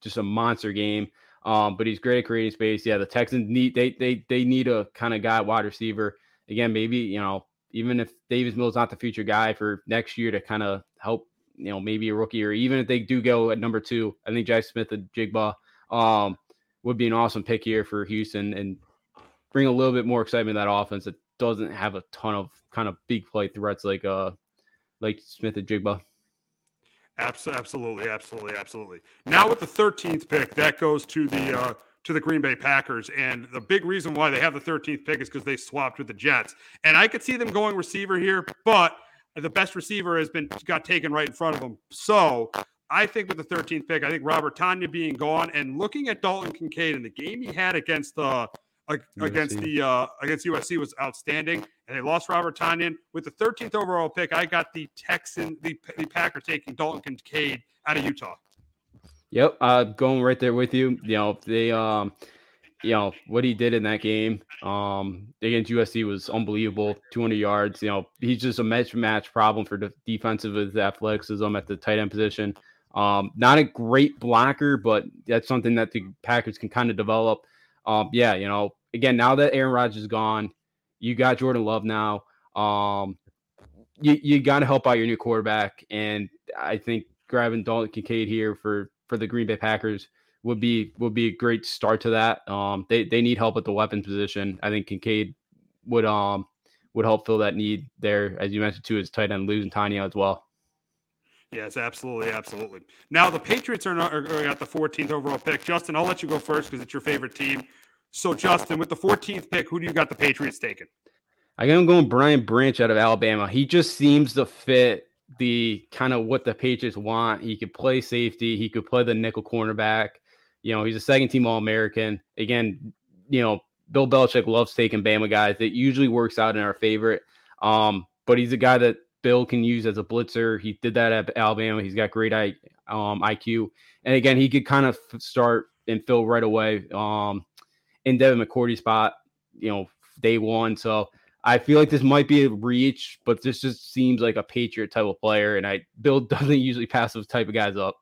just a monster game. Um, but he's great at creating space. Yeah, the Texans need they they they need a kind of guy wide receiver. Again, maybe you know, even if Davis Mills not the future guy for next year to kind of help, you know, maybe a rookie or even if they do go at number two, I think Jack Smith-Njigba um would be an awesome pick here for Houston and bring a little bit more excitement to that offense that doesn't have a ton of kind of big play threats like uh like Smith-Njigba. Absolutely, absolutely, absolutely. Now with the 13th pick, that goes to the uh, to the Green Bay Packers, and the big reason why they have the 13th pick is because they swapped with the Jets. And I could see them going receiver here, but the best receiver has been got taken right in front of them. So I think with the 13th pick, I think Robert Tonyan being gone and looking at Dalton Kincaid in the game he had against uh, against the uh, against USC was outstanding, and they lost Robert Tonyan with the 13th overall pick. I got the Texan, the, the Packer taking Dalton Kincaid out of Utah. Yep, uh, going right there with you. You know they, um, you know what he did in that game um, against USC was unbelievable. 200 yards. You know he's just a match match problem for the defensive with athleticism at the tight end position. Um, not a great blocker, but that's something that the Packers can kind of develop. Um, yeah, you know, again, now that Aaron Rodgers is gone, you got Jordan Love now. Um, you you got to help out your new quarterback, and I think grabbing Dalton Kincaid here for for the Green Bay Packers would be would be a great start to that. Um, they they need help at the weapons position. I think Kincaid would um would help fill that need there, as you mentioned too, as tight end losing Tonyan as well. Yes, absolutely, absolutely. Now the Patriots are, not, are at the 14th overall pick. Justin, I'll let you go first because it's your favorite team. So, Justin, with the 14th pick, who do you got the Patriots taking? I him going Brian Branch out of Alabama. He just seems to fit the kind of what the Patriots want. He could play safety. He could play the nickel cornerback. You know, he's a second team All American. Again, you know, Bill Belichick loves taking Bama guys. It usually works out in our favorite. Um, but he's a guy that Bill can use as a blitzer. He did that at Alabama. He's got great um, IQ, and again, he could kind of start and fill right away um, in Devin McCourty's spot. You know, day one. So I feel like this might be a reach, but this just seems like a Patriot type of player, and I Bill <laughs> doesn't usually pass those type of guys up.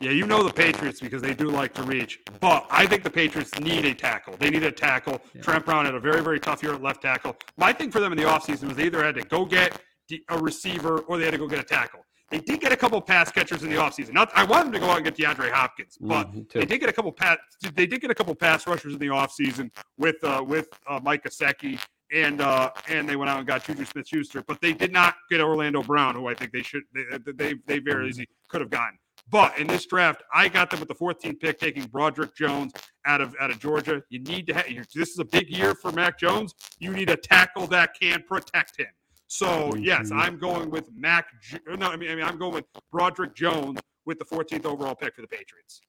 Yeah, you know the Patriots because they do like to reach. But I think the Patriots need a tackle. They need a tackle. Yeah. Trent Brown had a very, very tough year at left tackle. My thing for them in the offseason was they either had to go get a receiver or they had to go get a tackle. They did get a couple pass catchers in the offseason. Not I wanted them to go out and get DeAndre Hopkins, mm, but mm, they did get a couple pass they did get a couple pass rushers in the offseason with uh, with uh, Mike Gesicki and uh, and they went out and got Juju Smith Schuster, but they did not get Orlando Brown, who I think they should they they, they very easily could have gotten. But in this draft, I got them with the 14th pick, taking Broderick Jones out of out of Georgia. You need to have this is a big year for Mac Jones. You need a tackle that can protect him. So yes, I'm going with Mac. No, I mean, I mean, I'm going with Broderick Jones with the 14th overall pick for the Patriots.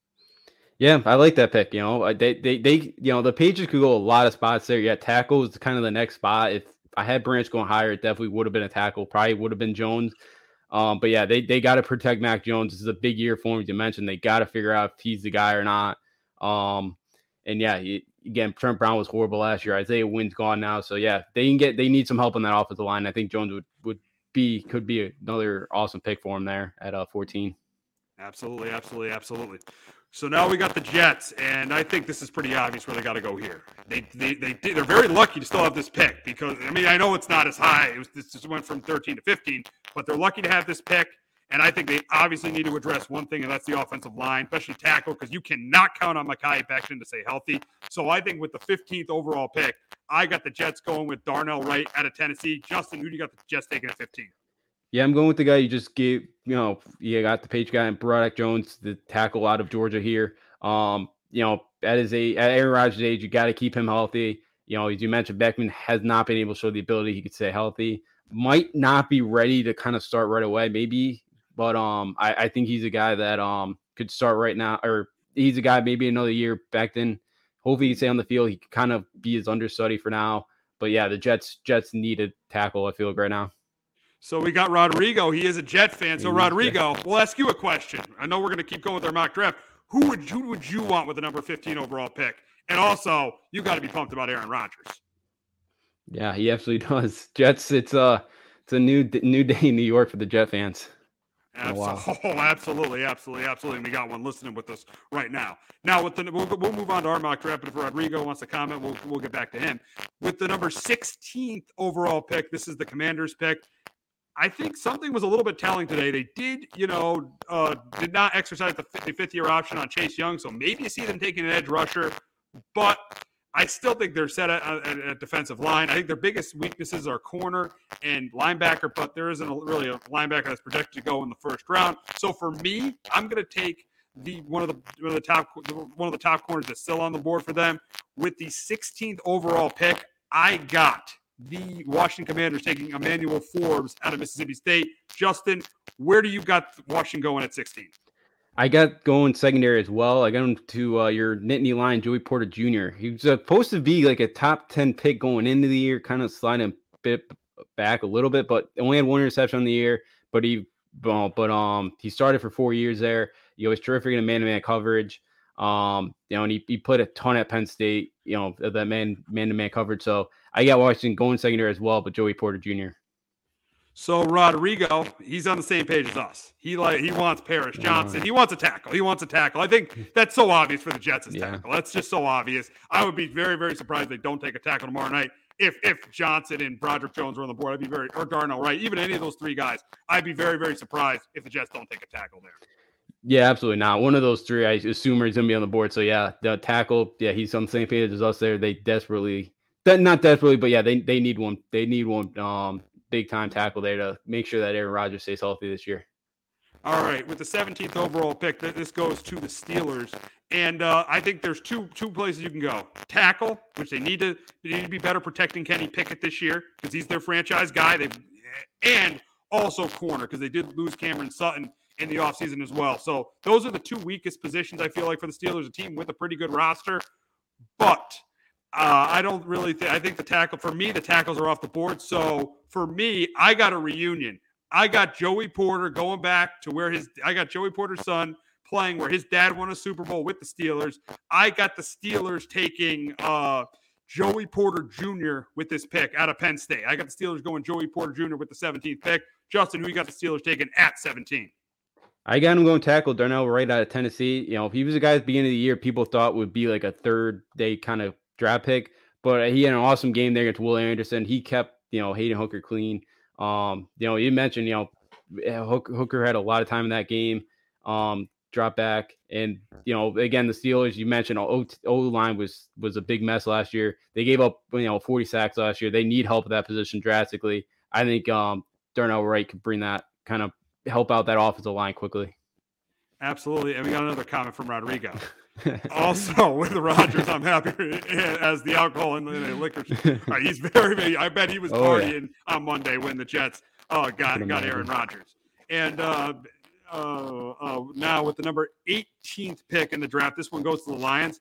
Yeah, I like that pick. You know, they, they, they, you know, the Patriots could go a lot of spots there. Yeah, tackle is kind of the next spot. If I had Branch going higher, it definitely would have been a tackle. Probably would have been Jones. Um, but yeah, they, they got to protect Mac Jones. This is a big year for him. You mentioned, they got to figure out if he's the guy or not. Um, and yeah, he, again, Trent Brown was horrible last year. Isaiah Wynn's gone now, so yeah, they can get they need some help on that offensive line. I think Jones would would be could be another awesome pick for him there at uh 14. Absolutely, absolutely, absolutely. So now we got the Jets, and I think this is pretty obvious where they got to go here. They they they they're very lucky to still have this pick because I mean I know it's not as high. It was this just went from 13 to 15, but they're lucky to have this pick. And I think they obviously need to address one thing, and that's the offensive line, especially tackle, because you cannot count on Mekhi Becton to stay healthy. So I think with the 15th overall pick, I got the Jets going with Darnell Wright out of Tennessee. Justin, who do you got the Jets taking at 15? Yeah, I'm going with the guy you just gave. You know, you got the page guy and Broderick Jones, the tackle out of Georgia here. Um, you know, at his age, at Aaron Rodgers' age, you got to keep him healthy. You know, as you mentioned, Becton has not been able to show the ability he could stay healthy. Might not be ready to kind of start right away. Maybe but um, I, I think he's a guy that um could start right now, or he's a guy maybe another year back then. Hopefully, he can stay on the field. He could kind of be his understudy for now. But yeah, the Jets Jets need a tackle. I feel like right now. So we got Rodrigo. He is a Jet fan. So Rodrigo, we'll ask you a question. I know we're going to keep going with our mock draft. Who would who would you want with the number 15 overall pick? And also, you got to be pumped about Aaron Rodgers. Yeah, he absolutely <laughs> does. Jets. It's a it's a new new day in New York for the Jet fans. Absolutely. Oh, wow. <laughs> oh, absolutely, absolutely, absolutely. And we got one listening with us right now. Now, with the we'll, we'll move on to our mock draft. But if Rodrigo wants to comment, we'll we'll get back to him. With the number 16th overall pick, this is the Commanders pick. I think something was a little bit telling today. They did, you know, uh, did not exercise the fifth year option on Chase Young, so maybe you see them taking an edge rusher. But I still think they're set at, at, at, defensive line. I think their biggest weaknesses are corner and linebacker, but there isn't a, really a linebacker that's projected to go in the first round. So for me, I'm going to take the one of the one of the top one of the top corners that's still on the board for them with the 16th overall pick. I got the Washington Commanders taking Emmanuel Forbes out of Mississippi State. Justin, where do you got Washington going at 16? I got going secondary as well. I got him to uh, your Nittany Lion, Joey Porter Jr. He was supposed to be like a top 10 pick going into the year, kind of sliding a bit back a little bit, but only had one interception on the year. But he, but um, he started for four years there. He was terrific in man-to-man coverage. Um, you know, and he, he played a ton at Penn State. You know that man man-to-man coverage. So I got Washington going secondary as well, but Joey Porter Jr. So Rodrigo, he's on the same page as us. He like he wants Paris Johnson. He wants a tackle. He wants a tackle. I think that's so obvious for the Jets' yeah. tackle. That's just so obvious. I would be very very surprised they don't take a tackle tomorrow night. If if Johnson and Broderick Jones were on the board, I'd be very or Darnell Wright, even any of those three guys, I'd be very very surprised if the Jets don't take a tackle there. Yeah, absolutely not. One of those three, I assume, is going to be on the board. So yeah, the tackle, yeah, he's on the same page as us there. They desperately, not desperately, but yeah, they they need one. They need one. Um, big time tackle there to make sure that Aaron Rodgers stays healthy this year. All right, with the 17th overall pick, this goes to the Steelers, and uh, I think there's two two places you can go: tackle, which they need to they need to be better protecting Kenny Pickett this year because he's their franchise guy. They and also corner because they did lose Cameron Sutton in the offseason as well. So those are the two weakest positions I feel like for the Steelers, a team with a pretty good roster, but uh, I don't really think. I think the tackle for me, the tackles are off the board. So for me, I got a reunion. I got Joey Porter going back to where his. I got Joey Porter's son playing where his dad won a Super Bowl with the Steelers. I got the Steelers taking uh, Joey Porter Jr. with this pick out of Penn State. I got the Steelers going Joey Porter Jr. with the 17th pick. Justin, who you got the Steelers taking at 17? I got him going tackle Darnell Wright out of Tennessee. You know, he was a guy at the beginning of the year, people thought would be like a third day kind of draft pick, but he had an awesome game there against Will Anderson. He kept, you know, Hendon Hooker clean. Um, you know, you mentioned, you know, Hooker had a lot of time in that game. Um, drop back, and you know, again, the Steelers. You mentioned O, o line was was a big mess last year. They gave up, you know, 40 sacks last year. They need help at that position drastically. I think um, Darnell Wright could bring that kind of help out that offensive line quickly. Absolutely, and we got another comment from Rodrigo. <laughs> also <laughs> with Rodgers, I'm happy as the alcohol and the liquor. <laughs> Uh, he's very, very. I bet he was oh, partying yeah. on Monday when the Jets uh, got got Aaron Rodgers. And uh, uh, uh, now with the number 18th pick in the draft, this one goes to the Lions.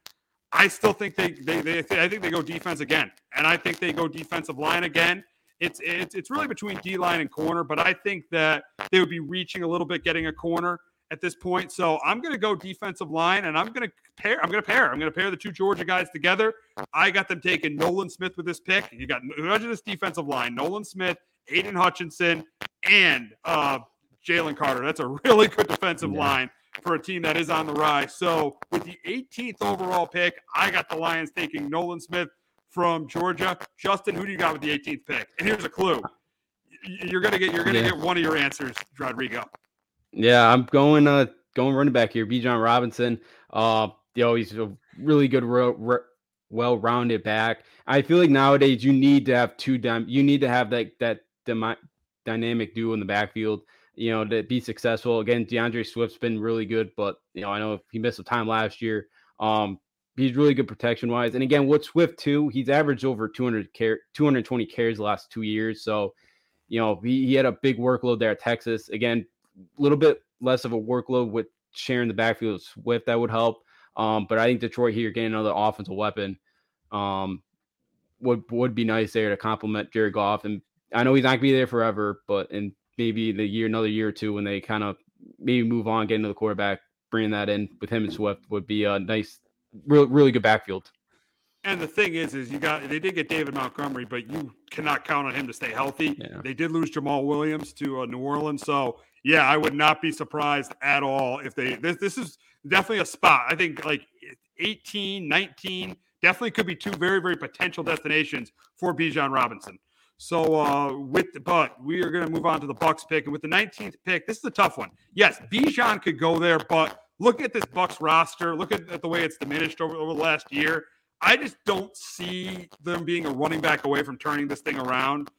I still think they, they, they, I think they go defense again, and I think they go defensive line again. It's it's it's really between D line and corner, but I think that they would be reaching a little bit, getting a corner at this point. So I'm going to go defensive line, and I'm going to pair. I'm going to pair. I'm going to pair the two Georgia guys together. I got them taking Nolan Smith with this pick. You got imagine this defensive line: Nolan Smith, Aidan Hutchinson, and uh, Jalen Carter. That's a really good defensive yeah. line for a team that is on the rise. So with the 18th overall pick, I got the Lions taking Nolan Smith from Georgia. Justin, who do you got with the 18th pick? And here's a clue: you're gonna get you're gonna yeah. get one of your answers, Rodrigo. Yeah, I'm going uh going running back here. Bijan Robinson. Uh, you know, he's a really good, well-rounded back. I feel like nowadays you need to have two. Dim- you need to have that that dynamic duo in the backfield. You know, to be successful. Again, D'Andre Swift's been really good, but you know, I know he missed some time last year. Um, he's really good protection wise. And again, with Swift too, he's averaged over 200 care, 220 carries the last two years. So, you know, he, he had a big workload there at Texas. Again, little bit less of a workload with sharing the backfield with Swift. That would help. Um, but I think Detroit here getting another offensive weapon um, would would be nice there to complement Jared Goff. And I know he's not gonna be there forever, but in maybe the year, another year or two, when they kind of maybe move on, get into the quarterback, bringing that in with him and Swift would be a nice, real, really good backfield. And the thing is, is you got they did get David Montgomery, but you cannot count on him to stay healthy. Yeah. They did lose Jamaal Williams to uh, New Orleans, so yeah, I would not be surprised at all if they this this is definitely a spot. I think like 18, 19 definitely could be two very very potential destinations for Bijan Robinson. So uh with the, but we are going to move on to the Bucks pick and with the 19th pick, this is a tough one. Yes, Bijan could go there, but look at this Bucks roster. Look at, at the way it's diminished over, over the last year. I just don't see them being a running back away from turning this thing around.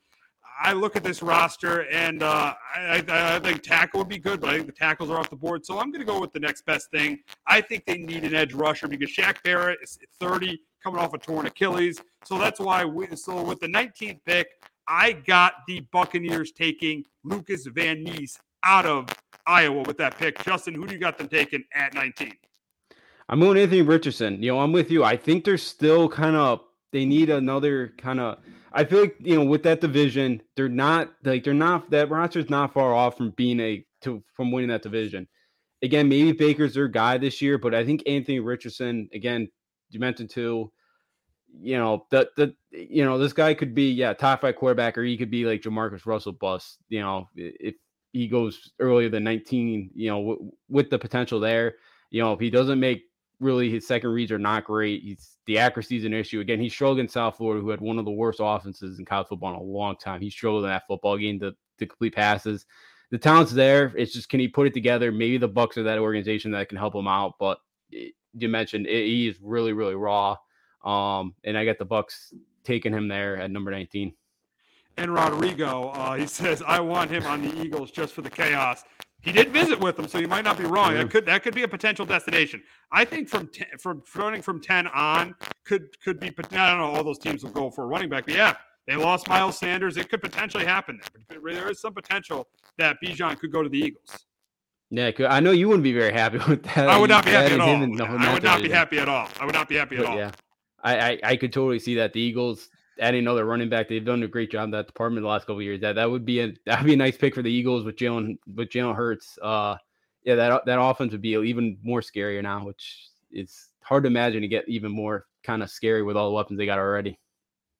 I look at this roster and uh, I, I, I, think tackle would be good, but I think the tackles are off the board. So I'm going to go with the next best thing. I think they need an edge rusher because Shaq Barrett is 30, coming off a torn Achilles. So that's why. We, so with the 19th pick, I got the Buccaneers taking Lucas Van Ness out of Iowa with that pick. Justin, who do you got them taking at 19? I'm going Anthony Richardson. You know, I'm with you. I think they're still kind of they need another kind of I feel like you know with that division, they're not like they're not that roster's not far off from being a to from winning that division. Again, maybe Baker's their guy this year, but I think Anthony Richardson, again, you mentioned too, you know, the the you know, this guy could be yeah, top five quarterback, or he could be like JaMarcus Russell bust, you know, if he goes earlier than 19, you know, w- with the potential there. You know, if he doesn't make really his second reads are not great. He's the accuracy is an issue. Again, he struggled in South Florida, who had one of the worst offenses in college football in a long time. He struggled in that football game to, to complete passes. The talent's there. It's just can he put it together? Maybe the Bucks are that organization that can help him out. But it, you mentioned it, he is really, really raw. Um, and I got the Bucks taking him there at number 19 and Rodrigo. Uh, he <laughs> says, I want him on the Eagles just for the chaos. He did visit with them, so you might not be wrong. That could that could be a potential destination. I think from ten, from running from ten on could could be. I don't know. All those teams will go for a running back, but yeah, they lost Miles Sanders. It could potentially happen there. There is some potential that Bijan could go to the Eagles. Yeah, I know you wouldn't be very happy <laughs> with that. I would not be happy at all. I would not be happy at all. I would not be happy at all. Yeah, I, I, I could totally see that the Eagles adding another running back. They've done a great job in that department the last couple years. That that would be a that would be a nice pick for the Eagles with Jalen with Jalen Hurts. Uh, yeah, that that offense would be even more scarier now, which is hard to imagine to get even more kind of scary with all the weapons they got already.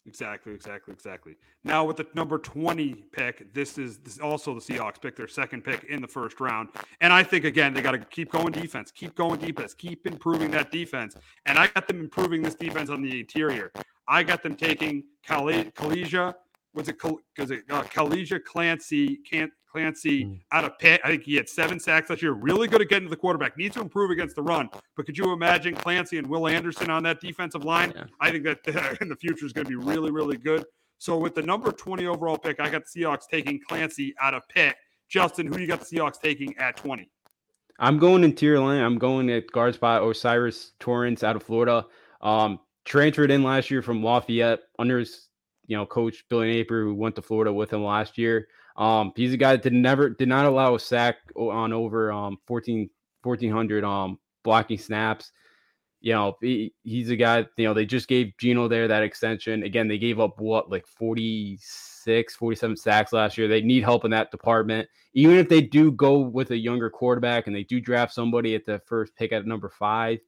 Exactly, exactly, exactly. Now with the number 20 pick, this is, this is also the Seahawks pick, their second pick in the first round. And I think again, they got to keep going defense, keep going defense, keep improving that defense. And I got them improving this defense on the interior. I got them taking Calijah. Was it because it uh, Clancy can't Clancy mm. out of Pitt? I think he had seven sacks last year. Really good at getting to the quarterback. Needs to improve against the run. But could you imagine Clancy and Will Anderson on that defensive line? Yeah. I think that <laughs> uh, in the future is going to be really, really good. So with the number 20 overall pick, I got the Seahawks taking Clancy out of Pitt. Justin, who do you got the Seahawks taking at 20? I'm going interior line. I'm going at guard spot O'Cyrus Torrence out of Florida. Um, transferred in last year from Lafayette under his, you know, coach Billy Napier, who went to Florida with him last year. Um, he's a guy that did never did not allow a sack on over um 14 1400 um blocking snaps. You know, he, he's a guy, you know, they just gave Geno there that extension. Again, they gave up what like 46, 47 sacks last year. They need help in that department. Even if they do go with a younger quarterback and they do draft somebody at the first pick at number five,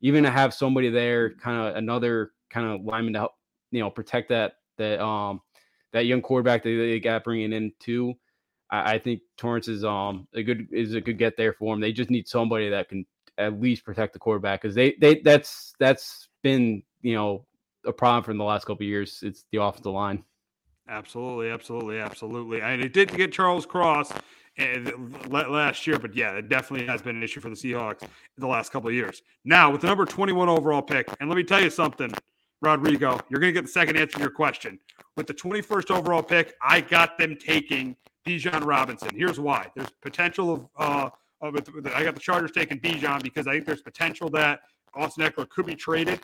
even to have somebody there, kind of another kind of lineman to help, you know, protect that that um that young quarterback that they got bringing in too. I, I think Torrence is um a good is a good get there for them. They just need somebody that can at least protect the quarterback because they they that's that's been you know a problem for the last couple years. It's the offensive line. Absolutely, absolutely, absolutely. And it did get Charles Cross last year, but yeah, it definitely has been an issue for the Seahawks the last couple of years. Now, with the number 21 overall pick, and let me tell you something, Rodrigo, you're going to get the second answer to your question. With the 21st overall pick, I got them taking Bijan Robinson. Here's why: there's potential of, uh, of I got the Chargers taking Bijan because I think there's potential that Austin Ekeler could be traded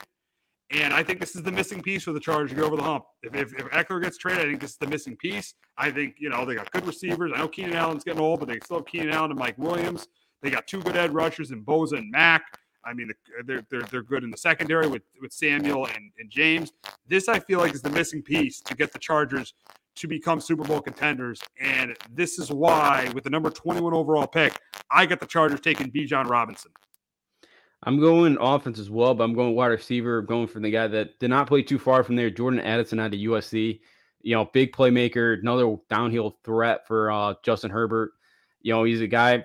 and I think this is the missing piece for the Chargers to get over the hump. If, if, if Ekeler gets traded, I think this is the missing piece. I think, you know, they got good receivers. I know Keenan Allen's getting old, but they still have Keenan Allen and Mike Williams. They got two good edge rushers in Bosa and Mack. I mean, they're, they're, they're good in the secondary with, with Samuel and, and James. This, I feel like, is the missing piece to get the Chargers to become Super Bowl contenders. And this is why, with the number 21 overall pick, I got the Chargers taking Bijan Robinson. I'm going offense as well, but I'm going wide receiver. Going from the guy that did not play too far from there, Jordan Addison out of USC. You know, big playmaker, another downhill threat for uh, Justin Herbert. You know, he's a guy.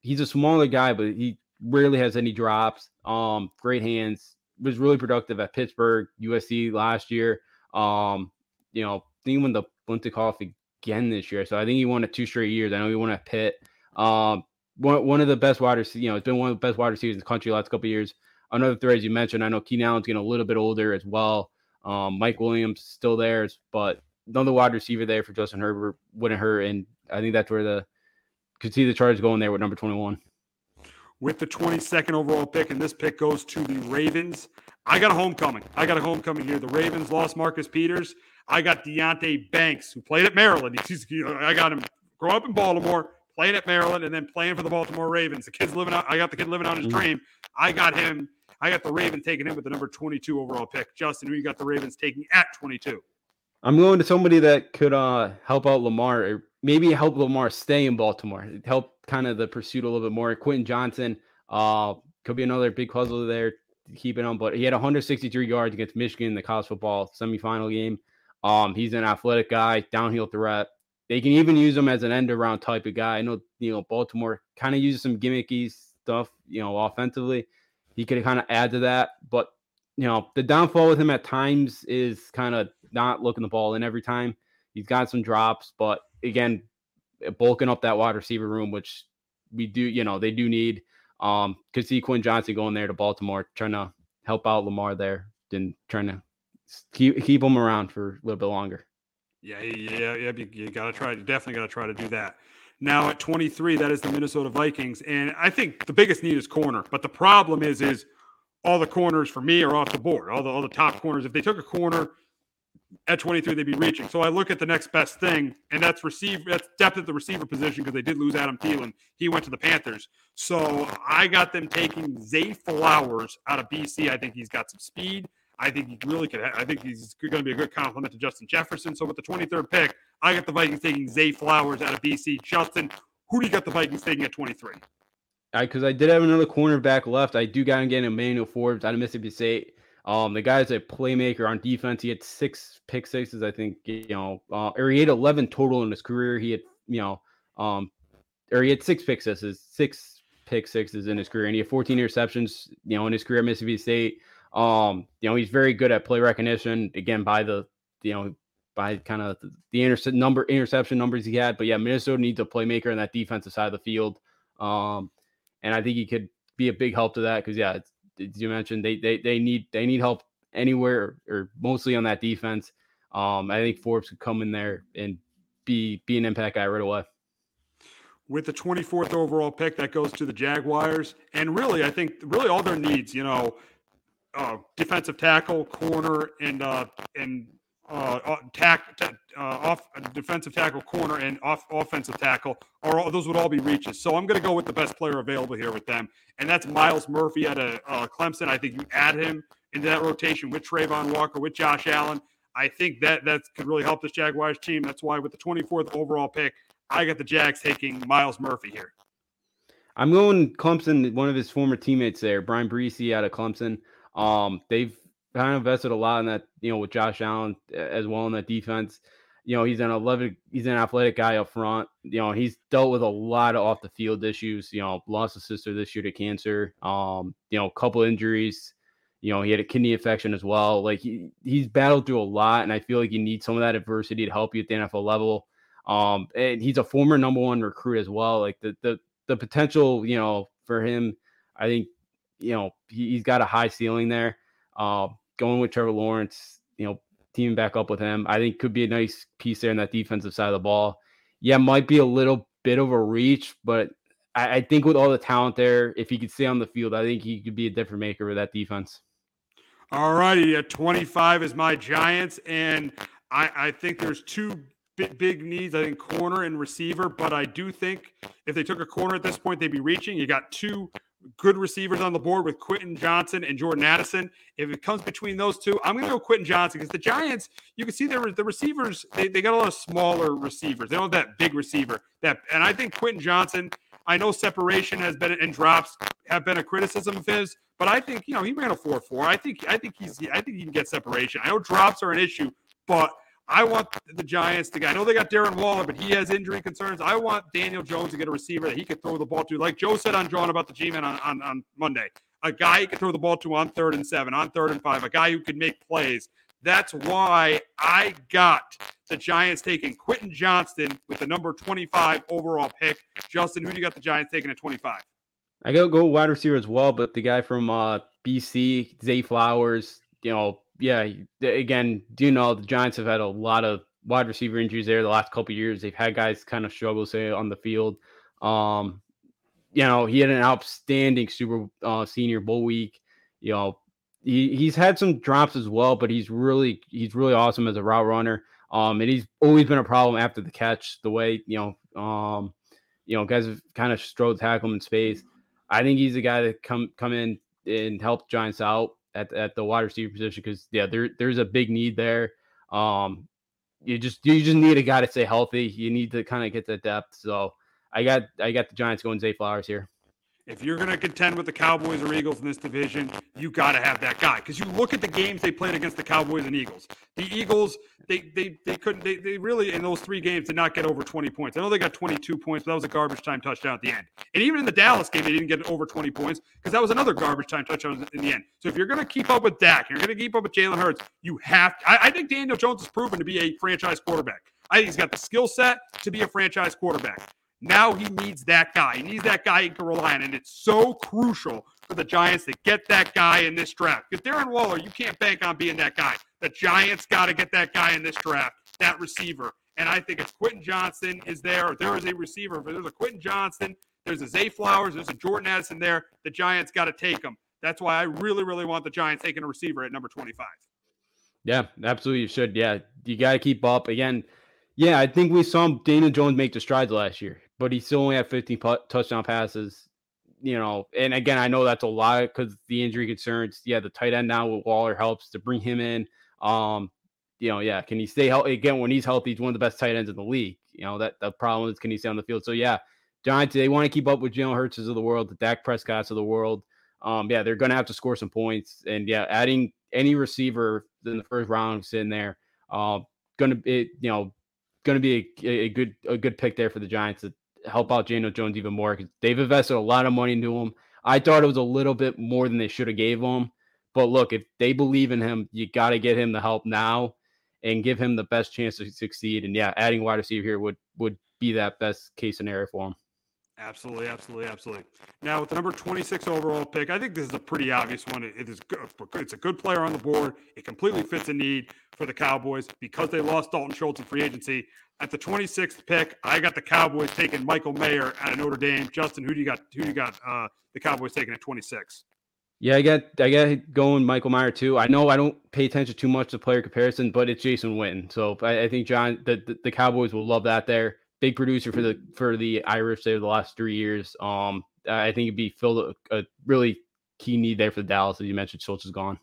He's a smaller guy, but he rarely has any drops. Um, great hands. Was really productive at Pittsburgh, USC last year. Um, you know, he won the Biletnikoff again this year, so I think he won it two straight years. I know he won at Pitt. Um, one, one of the best wide receivers, you know, it's been one of the best wide receivers in the country the last couple years. another threat, as you mentioned, I know Keenan Allen's getting a little bit older as well. Um, Mike Williams still there, but another wide receiver there for Justin Herbert wouldn't hurt. And I think that's where the could see the Chargers going there with number 21. With the 22nd overall pick, and this pick goes to the Ravens. I got a homecoming. I got a homecoming here. The Ravens lost Marcus Peters. I got Deonte Banks, who played at Maryland. <laughs> He's, I got him grow up in Baltimore, playing at Maryland, and then playing for the Baltimore Ravens. The kid's living out. I got the kid living out his mm. dream. I got him. I got the Ravens taking him with the number 22 overall pick. Justin, who you got the Ravens taking at 22? I'm going to somebody that could uh, help out Lamar, or maybe help Lamar stay in Baltimore, help kind of the pursuit a little bit more. Quentin Johnson uh, could be another big puzzle there keeping him, but he had 163 yards against Michigan in the college football semifinal game. Um, he's an athletic guy, downhill threat. They can even use him as an end around type of guy. I know, you know, Baltimore kind of uses some gimmicky stuff, you know, offensively. He could kind of add to that. But, you know, the downfall with him at times is kind of not looking the ball in every time. He's got some drops, but again, bulking up that wide receiver room, which we do, you know, they do need. Um, could see Quinn Johnson going there to Baltimore, trying to help out Lamar there and trying to keep keep him around for a little bit longer. Yeah, yeah, yeah. You, you got to try. You definitely got to try to do that. Now at 23, that is the Minnesota Vikings, and I think the biggest need is corner. But the problem is, is all the corners for me are off the board. All the all the top corners. If they took a corner at 23, they'd be reaching. So I look at the next best thing, and that's receive that's depth at the receiver position because they did lose Adam Thielen. He went to the Panthers. So I got them taking Zay Flowers out of BC. I think he's got some speed. I think he really could. I think he's going to be a good compliment to Justin Jefferson. So with the 23rd pick, I got the Vikings taking Zay Flowers out of BC. Justin, who do you got the Vikings taking at 23? Because I, I, did have another cornerback left. I do got him getting Emmanuel Forbes out of Mississippi State. Um, the guy's a playmaker on defense. He had six pick sixes, I think. You know, uh, or he had 11 total in his career. He had, you know, um, or he had six pick sixes, six pick sixes in his career, and he had 14 interceptions. You know, in his career at Mississippi State. Um, you know, he's very good at play recognition. Again, by the you know by kind of the, intercept number interception numbers he had. But yeah, Minnesota needs a playmaker on that defensive side of the field. Um, and I think he could be a big help to that because yeah, you mentioned, they they they need they need help anywhere or mostly on that defense. Um, I think Forbes could come in there and be be an impact guy right away. With the 24th overall pick, that goes to the Jaguars, and really, I think really all their needs, you know, uh, defensive tackle, corner, and uh, and uh, uh tack, t- uh, off defensive tackle, corner, and off offensive tackle, or all, those would all be reaches. So I'm going to go with the best player available here with them, and that's Myles Murphy at a uh, Clemson. I think you add him into that rotation with Travon Walker, with Josh Allen. I think that that could really help this Jaguars team. That's why with the 24th overall pick, I got the Jags taking Myles Murphy here. I'm going Clemson. One of his former teammates there, Bryan Bresee out of Clemson. Um, they've kind of invested a lot in that, you know, with Josh Allen as well in that defense. You know, he's an 11, he's an athletic guy up front. You know, he's dealt with a lot of off the field issues. You know, lost a sister this year to cancer. Um, you know, a couple injuries. You know, he had a kidney infection as well. Like he, he's battled through a lot, and I feel like you need some of that adversity to help you at the NFL level. Um, and he's a former number one recruit as well. Like the the the potential, you know, for him, I think you know, he, has got a high ceiling there. Uh, going with Trevor Lawrence, you know, teaming back up with him, I think could be a nice piece there in that defensive side of the ball. Yeah, might be a little bit of a reach, but I, I think with all the talent there, if he could stay on the field, I think he could be a different maker with that defense. All righty, at 25 is my Giants, and I, I think there's two big, big needs. I think corner and receiver, but I do think if they took a corner at this point, they'd be reaching. You got two good receivers on the board with Quentin Johnson and Jordan Addison. If it comes between those two, I'm going to go Quentin Johnson because the Giants, you can see there the receivers, they, they got a lot of smaller receivers. They don't have that big receiver. That and I think Quentin Johnson, I know separation has been and drops have been a criticism of his, but I think you know he ran a 4-4. I think I think he's I think he can get separation. I know drops are an issue, but I want the Giants to get. I know they got Darren Waller, but he has injury concerns. I want Daniel Jones to get a receiver that he could throw the ball to, like Joe said on John about the G-man on, on, on Monday. A guy he could throw the ball to on third and seven, on third and five, a guy who could make plays. That's why I got the Giants taking Quentin Johnston with the number 25 overall pick. Justin, who do you got the Giants taking at 25? I go go wide receiver as well, but the guy from uh, BC, Zay Flowers, you know, yeah, again, do you know the Giants have had a lot of wide receiver injuries there the last couple years. They've had guys kind of struggle say on the field. Um, you know, he had an outstanding Super uh, Senior Bowl week. You know, he, he's had some drops as well, but he's really he's really awesome as a route runner. Um, and he's always been a problem after the catch. The way you know, um, you know, guys have kind of strode tackle him in space. I think he's a guy that come come in and help Giants out at, at the wide receiver position because yeah, there there's a big need there. Um, you just you just need a guy to stay healthy. You need to kind of get the depth. So I got I got the Giants going Zay Flowers here. If you're going to contend with the Cowboys or Eagles in this division, you got to have that guy because you look at the games they played against the Cowboys and Eagles. The Eagles, they they they couldn't they, they really in those three games did not get over 20 points. I know they got 22 points, but that was a garbage time touchdown at the end. And even in the Dallas game, they didn't get over 20 points because that was another garbage time touchdown in the end. So if you're going to keep up with Dak, you're going to keep up with Jalen Hurts, you have. To, I, I think Daniel Jones has proven to be a franchise quarterback. I think he's got the skill set to be a franchise quarterback. Now he needs that guy. He needs that guy he can rely on. And it's so crucial for the Giants to get that guy in this draft. Because Darren Waller, you can't bank on being that guy. The Giants got to get that guy in this draft, that receiver. And I think if Quentin Johnson is there. There is a receiver. If there's a Quentin Johnson, There's a Zay Flowers. There's a Jordan Addison there. The Giants got to take him. That's why I really, really want the Giants taking a receiver at number 25. Yeah, absolutely. You should. Yeah, you got to keep up. Again, yeah, I think we saw Dana Jones make the strides last year but he still only had 15 touchdown passes. You know, and again, I know that's a lot because the injury concerns. Yeah, the tight end now with Waller helps to bring him in. Um, you know, yeah, can he stay healthy again when he's healthy? He's one of the best tight ends in the league. You know, that the problem is can he stay on the field? So yeah, Giants they want to keep up with Jalen Hurts of the world, the Dak Prescott's of the world. Um, yeah, they're gonna have to score some points, and yeah, adding any receiver in the first round sitting there, um, gonna be you know, gonna be a, a good a good pick there for the Giants to help out Daniel Jones even more because they've invested a lot of money into him. I thought it was a little bit more than they should have gave him. But look, if they believe in him, you got to get him the help now and give him the best chance to succeed. And yeah, adding wide receiver here would would be that best case scenario for him. Absolutely, absolutely, absolutely. Now with the number 26 overall pick, I think this is a pretty obvious one. It is good. It's a good player on the board. It completely fits a need for the Cowboys because they lost Dalton Schultz in free agency. At the 26th pick, I got the Cowboys taking Michael Mayer out of Notre Dame. Justin, who do you got? Who do you got? Uh, the Cowboys taking at 26. Yeah, I got I got going Michael Mayer too. I know I don't pay attention too much to player comparison, but it's Jason Witten. So I, I think John the, the, the Cowboys will love that there big producer for the for the Irish there the last three years. Um, I think it'd be filled a, a really key need there for the Dallas, as you mentioned. Schultz is gone.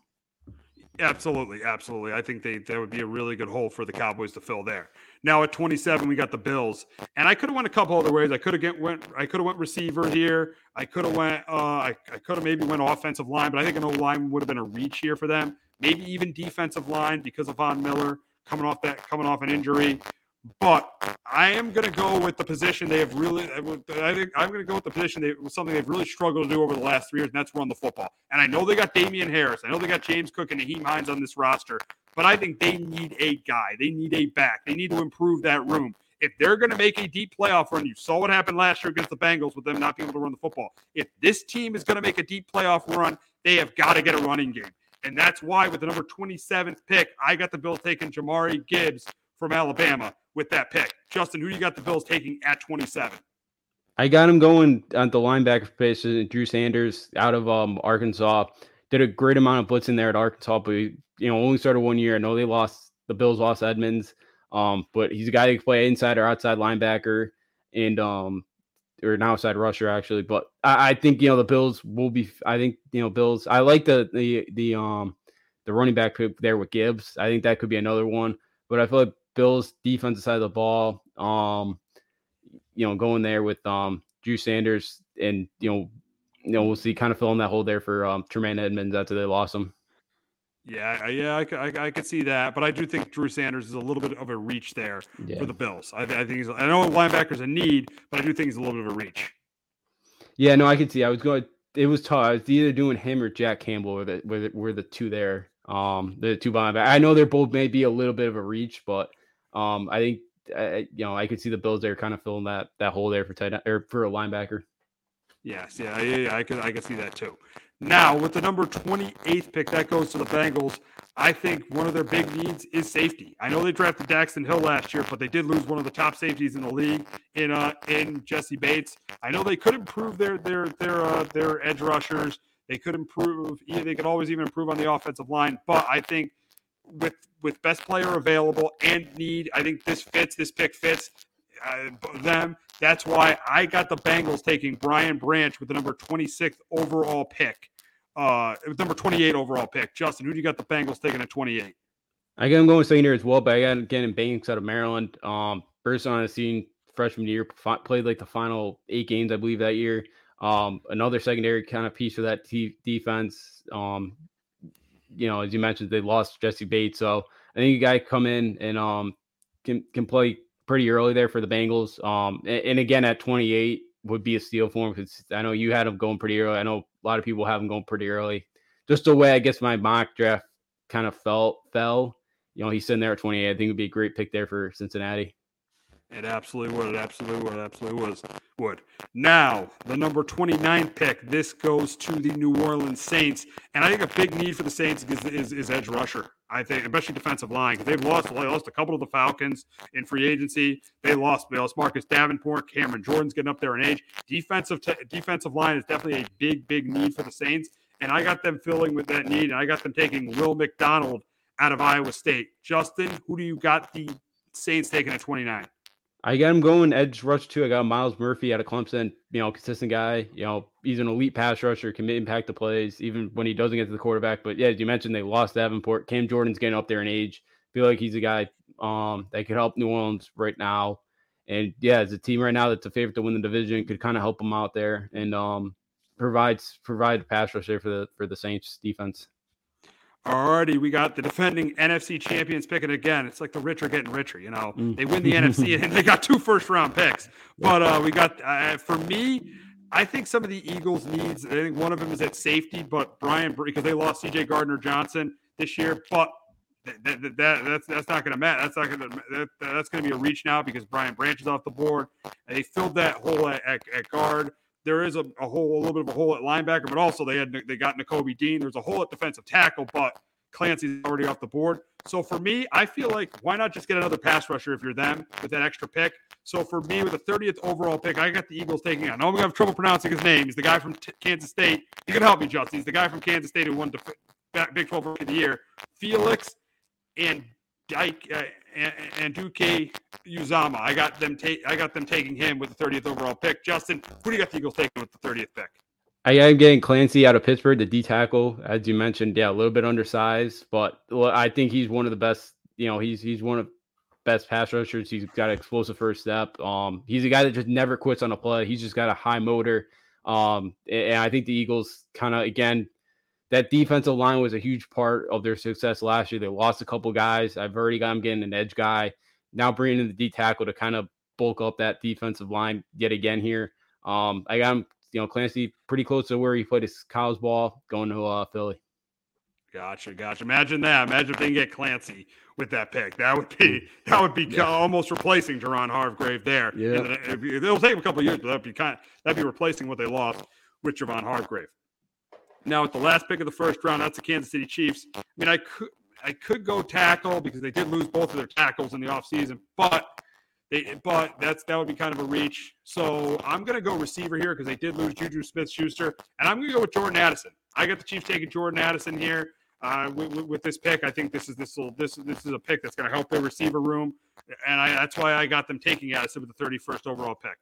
Absolutely, absolutely. I think they that would be a really good hole for the Cowboys to fill there. Now at 27, we got the Bills, and I could have went a couple other ways. I could have went I could have went receiver here. I could have went uh, I, I could have maybe went offensive line, but I think an O line would have been a reach here for them. Maybe even defensive line because of Von Miller coming off that coming off an injury. But I am going to go with the position they have really. I think I'm going to go with the position they something they've really struggled to do over the last three years, and that's run the football. And I know they got Damien Harris. I know they got James Cook and Nyheim Hines on this roster, but I think they need a guy. They need a back. They need to improve that room. If they're going to make a deep playoff run, you saw what happened last year against the Bengals with them not being able to run the football. If this team is going to make a deep playoff run, they have got to get a running game. And that's why, with the number 27th pick, I got the Bills taking Jahmyr Gibbs from Alabama with that pick. Justin, who you got the Bills taking at 27? I got him going on the linebacker position. Drew Sanders out of um, Arkansas did a great amount of blitzing there at Arkansas, but you know only started one year. I know they lost the Bills lost Edmunds, um, but he's a guy who can play inside or outside linebacker and um or an outside rusher actually. But I, I think you know the Bills will be. I think you know Bills. I like the the the um the running back there with Gibbs. I think that could be another one. But I feel like Bills defensive side of the ball. Um, you know, going there with um Drew Sanders and you know, you know, we'll see kind of filling that hole there for um Tremaine Edmunds after they lost him. Yeah, yeah, I, I, I, could see that, but I do think Drew Sanders is a little bit of a reach there yeah. for the Bills. I, I think he's. I know linebacker's a need, but I do think he's a little bit of a reach. Yeah, no, I could see. I was going. It was tough. I was either doing him or Jack Campbell, were the were the, were the two there. Um, the two linebackers. I know they're both maybe a little bit of a reach, but um, I think I, you know I could see the Bills there kind of filling that that hole there for tight or for a linebacker. Yes, yeah, yeah, yeah, I could I could see that too. Now, with the number 28th pick, that goes to the Bengals. I think one of their big needs is safety. I know they drafted Daxton Hill last year, but they did lose one of the top safeties in the league in uh, in Jessie Bates. I know they could improve their their their uh, their edge rushers. They could improve. They could always even improve on the offensive line. But I think with with best player available and need, I think this fits. This pick fits uh, them. That's why I got the Bengals taking Brian Branch with the number 26th overall pick. Uh, number 28 overall pick. Justin, who do you got the Bengals taking at 28? I got him going here as well, but I got again in Banks out of Maryland. Um, first on the scene freshman year, played like the final eight games, I believe, that year. Um, another secondary kind of piece of that t- defense. Um, you know, as you mentioned, they lost Jessie Bates, so I think you guy come in and um can can play pretty early there for the Bengals. Um, and, and again at 28 would be a steal for him because I know you had him going pretty early. I know a lot of people have him going pretty early. Just the way I guess my mock draft kind of felt fell. You know, he's sitting there at 28. I think it would be a great pick there for Cincinnati. It absolutely would. It absolutely would. It absolutely was. Would. Now, the number 29 pick. This goes to the New Orleans Saints. And I think a big need for the Saints is, is, is edge rusher. I think, especially defensive line, they've lost, they lost a couple of the Falcons in free agency. They lost, they lost Marcus Davenport. Cameron Jordan's getting up there in age. Defensive te- defensive line is definitely a big, big need for the Saints. And I got them filling with that need. And I got them taking Will McDonald out of Iowa State. Justin, who do you got the Saints taking at 29? I got him going edge rush too. I got Myles Murphy out of Clemson. You know, consistent guy. You know, he's an elite pass rusher, can impact the plays even when he doesn't get to the quarterback. But yeah, as you mentioned, they lost Davenport. Cam Jordan's getting up there in age. Feel like he's a guy um, that could help New Orleans right now. And yeah, as a team right now that's a favorite to win the division, could kind of help them out there and um, provides provide pass rush there for the for the Saints defense. Alrighty, we got the defending NFC champions picking again. It's like the rich are getting richer, you know. Mm. They win the NFC <laughs> and they got two first round picks. But uh, we got uh, for me, I think some of the Eagles needs. I think one of them is at safety, but Brian because they lost C.J. Gardner Johnson this year, but. That, that, that, that's that's not going to matter. That's not going to that, that's going to be a reach now because Brian Branch is off the board. And they filled that hole at, at, at guard there is a, a, hole, a little bit of a hole at linebacker, but also they had they got Nakobe Dean. There's a hole at defensive tackle, but Clancy's already off the board. So for me, I feel like why not just get another pass rusher if you're them with that extra pick? So for me, with the 30th overall pick, I got the Eagles taking. I know I'm gonna have trouble pronouncing his name. He's the guy from T- Kansas State. You can help me, Justin. He's the guy from Kansas State who won the Big 12 of the year. Felix and Dyke uh, and, Duke Uzomah. I got them. take. I got them taking him with the 30th overall pick. Justin, who do you got the Eagles taking with the 30th pick? I am getting Clancy out of Pittsburgh, the D tackle, as you mentioned. Yeah, a little bit undersized, but I think he's one of the best. You know, he's he's one of best pass rushers. He's got an explosive first step. Um, he's a guy that just never quits on a play. He's just got a high motor. Um, and I think the Eagles kind of again that defensive line was a huge part of their success last year. They lost a couple guys. I've already got them getting an edge guy. Now bringing in the D tackle to kind of bulk up that defensive line yet again here. Um, I got him, you know, Clancy pretty close to where he played his college ball going to uh, Philly. Gotcha, gotcha. Imagine that. Imagine if they can get Clancy with that pick. That would be <laughs> that would be yeah. almost replacing Jerron Hargrave there. Yeah, it'll take a couple years, but that'd be kind of, that'd be replacing what they lost with Javon Hargrave. Now with the last pick of the first round, that's the Kansas City Chiefs. I mean, I could I could go tackle because they did lose both of their tackles in the offseason, but they but that's that would be kind of a reach. So I'm gonna go receiver here because they did lose Juju Smith Schuster, and I'm gonna go with Jordan Addison. I got the Chiefs taking Jordan Addison here. Uh, with, with, this pick, I think this is this will this this is a pick that's going to help their receiver room, and I, that's why I got them taking Addison with the 31st overall pick.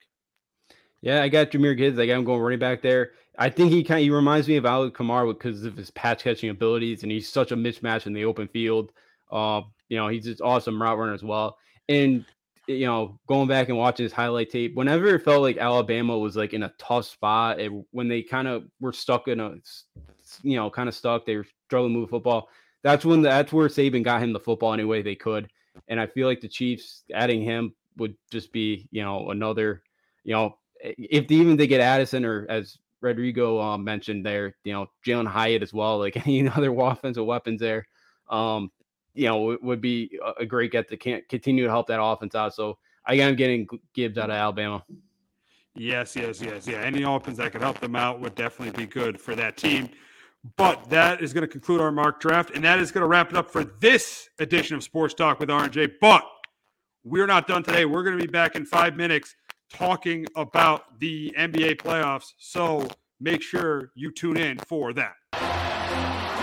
Yeah, I got Jahmyr Gibbs. I got him going running back there. I think he kind of he reminds me of Alvin Kamara because of his patch catching abilities, and he's such a mismatch in the open field. Uh, you know, he's just awesome route runner as well. And you know, going back and watching his highlight tape, whenever it felt like Alabama was like in a tough spot, it, when they kind of were stuck in a, you know, kind of stuck, they were struggling to move football. That's when the, that's where Saban got him the football any way they could. And I feel like the Chiefs adding him would just be, you know, another, you know, if they, even they get Addison or as Rodrigo um, mentioned there, you know, Jalin Hyatt as well, like <laughs> any other offensive weapons there, um, you know, would be a great get to continue to help that offense out. So I am getting Gibbs out of Alabama. Yes, yes, yes, yeah. Any opens that could help them out would definitely be good for that team. But that is going to conclude our mock draft, and that is going to wrap it up for this edition of Sports Talk with RJ. But we're not done today. We're going to be back in five minutes talking about the NBA playoffs. So make sure you tune in for that.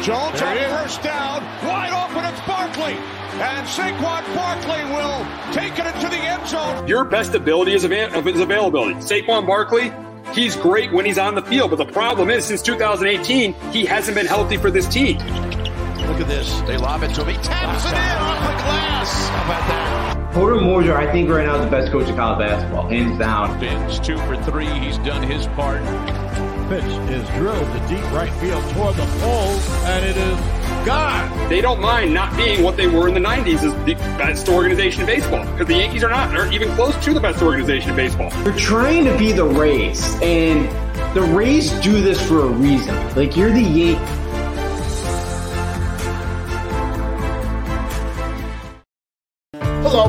Jones on first down, wide open. It's Barkley, and Saquon Barkley will take it into the end zone. Your best ability is, av- is availability. Saquon Barkley, he's great when he's on the field, but the problem is since 2018, he hasn't been healthy for this team. Look at this. They lob it to him. He taps it in off the glass. How about that? Porter Moser, I think right now is the best coach of college basketball, hands down. Fins two for three. He's done his part. Pitch is drilled to deep right field toward the pole, and it is gone. They don't mind not being what they were in the 90s as the best organization in baseball because the Yankees are not, aren't even close to the best organization in baseball. You're trying to be the Rays, and the Rays do this for a reason. Like you're the Yankees.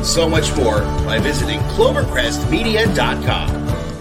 and so much more by visiting clovercrestmedia.com.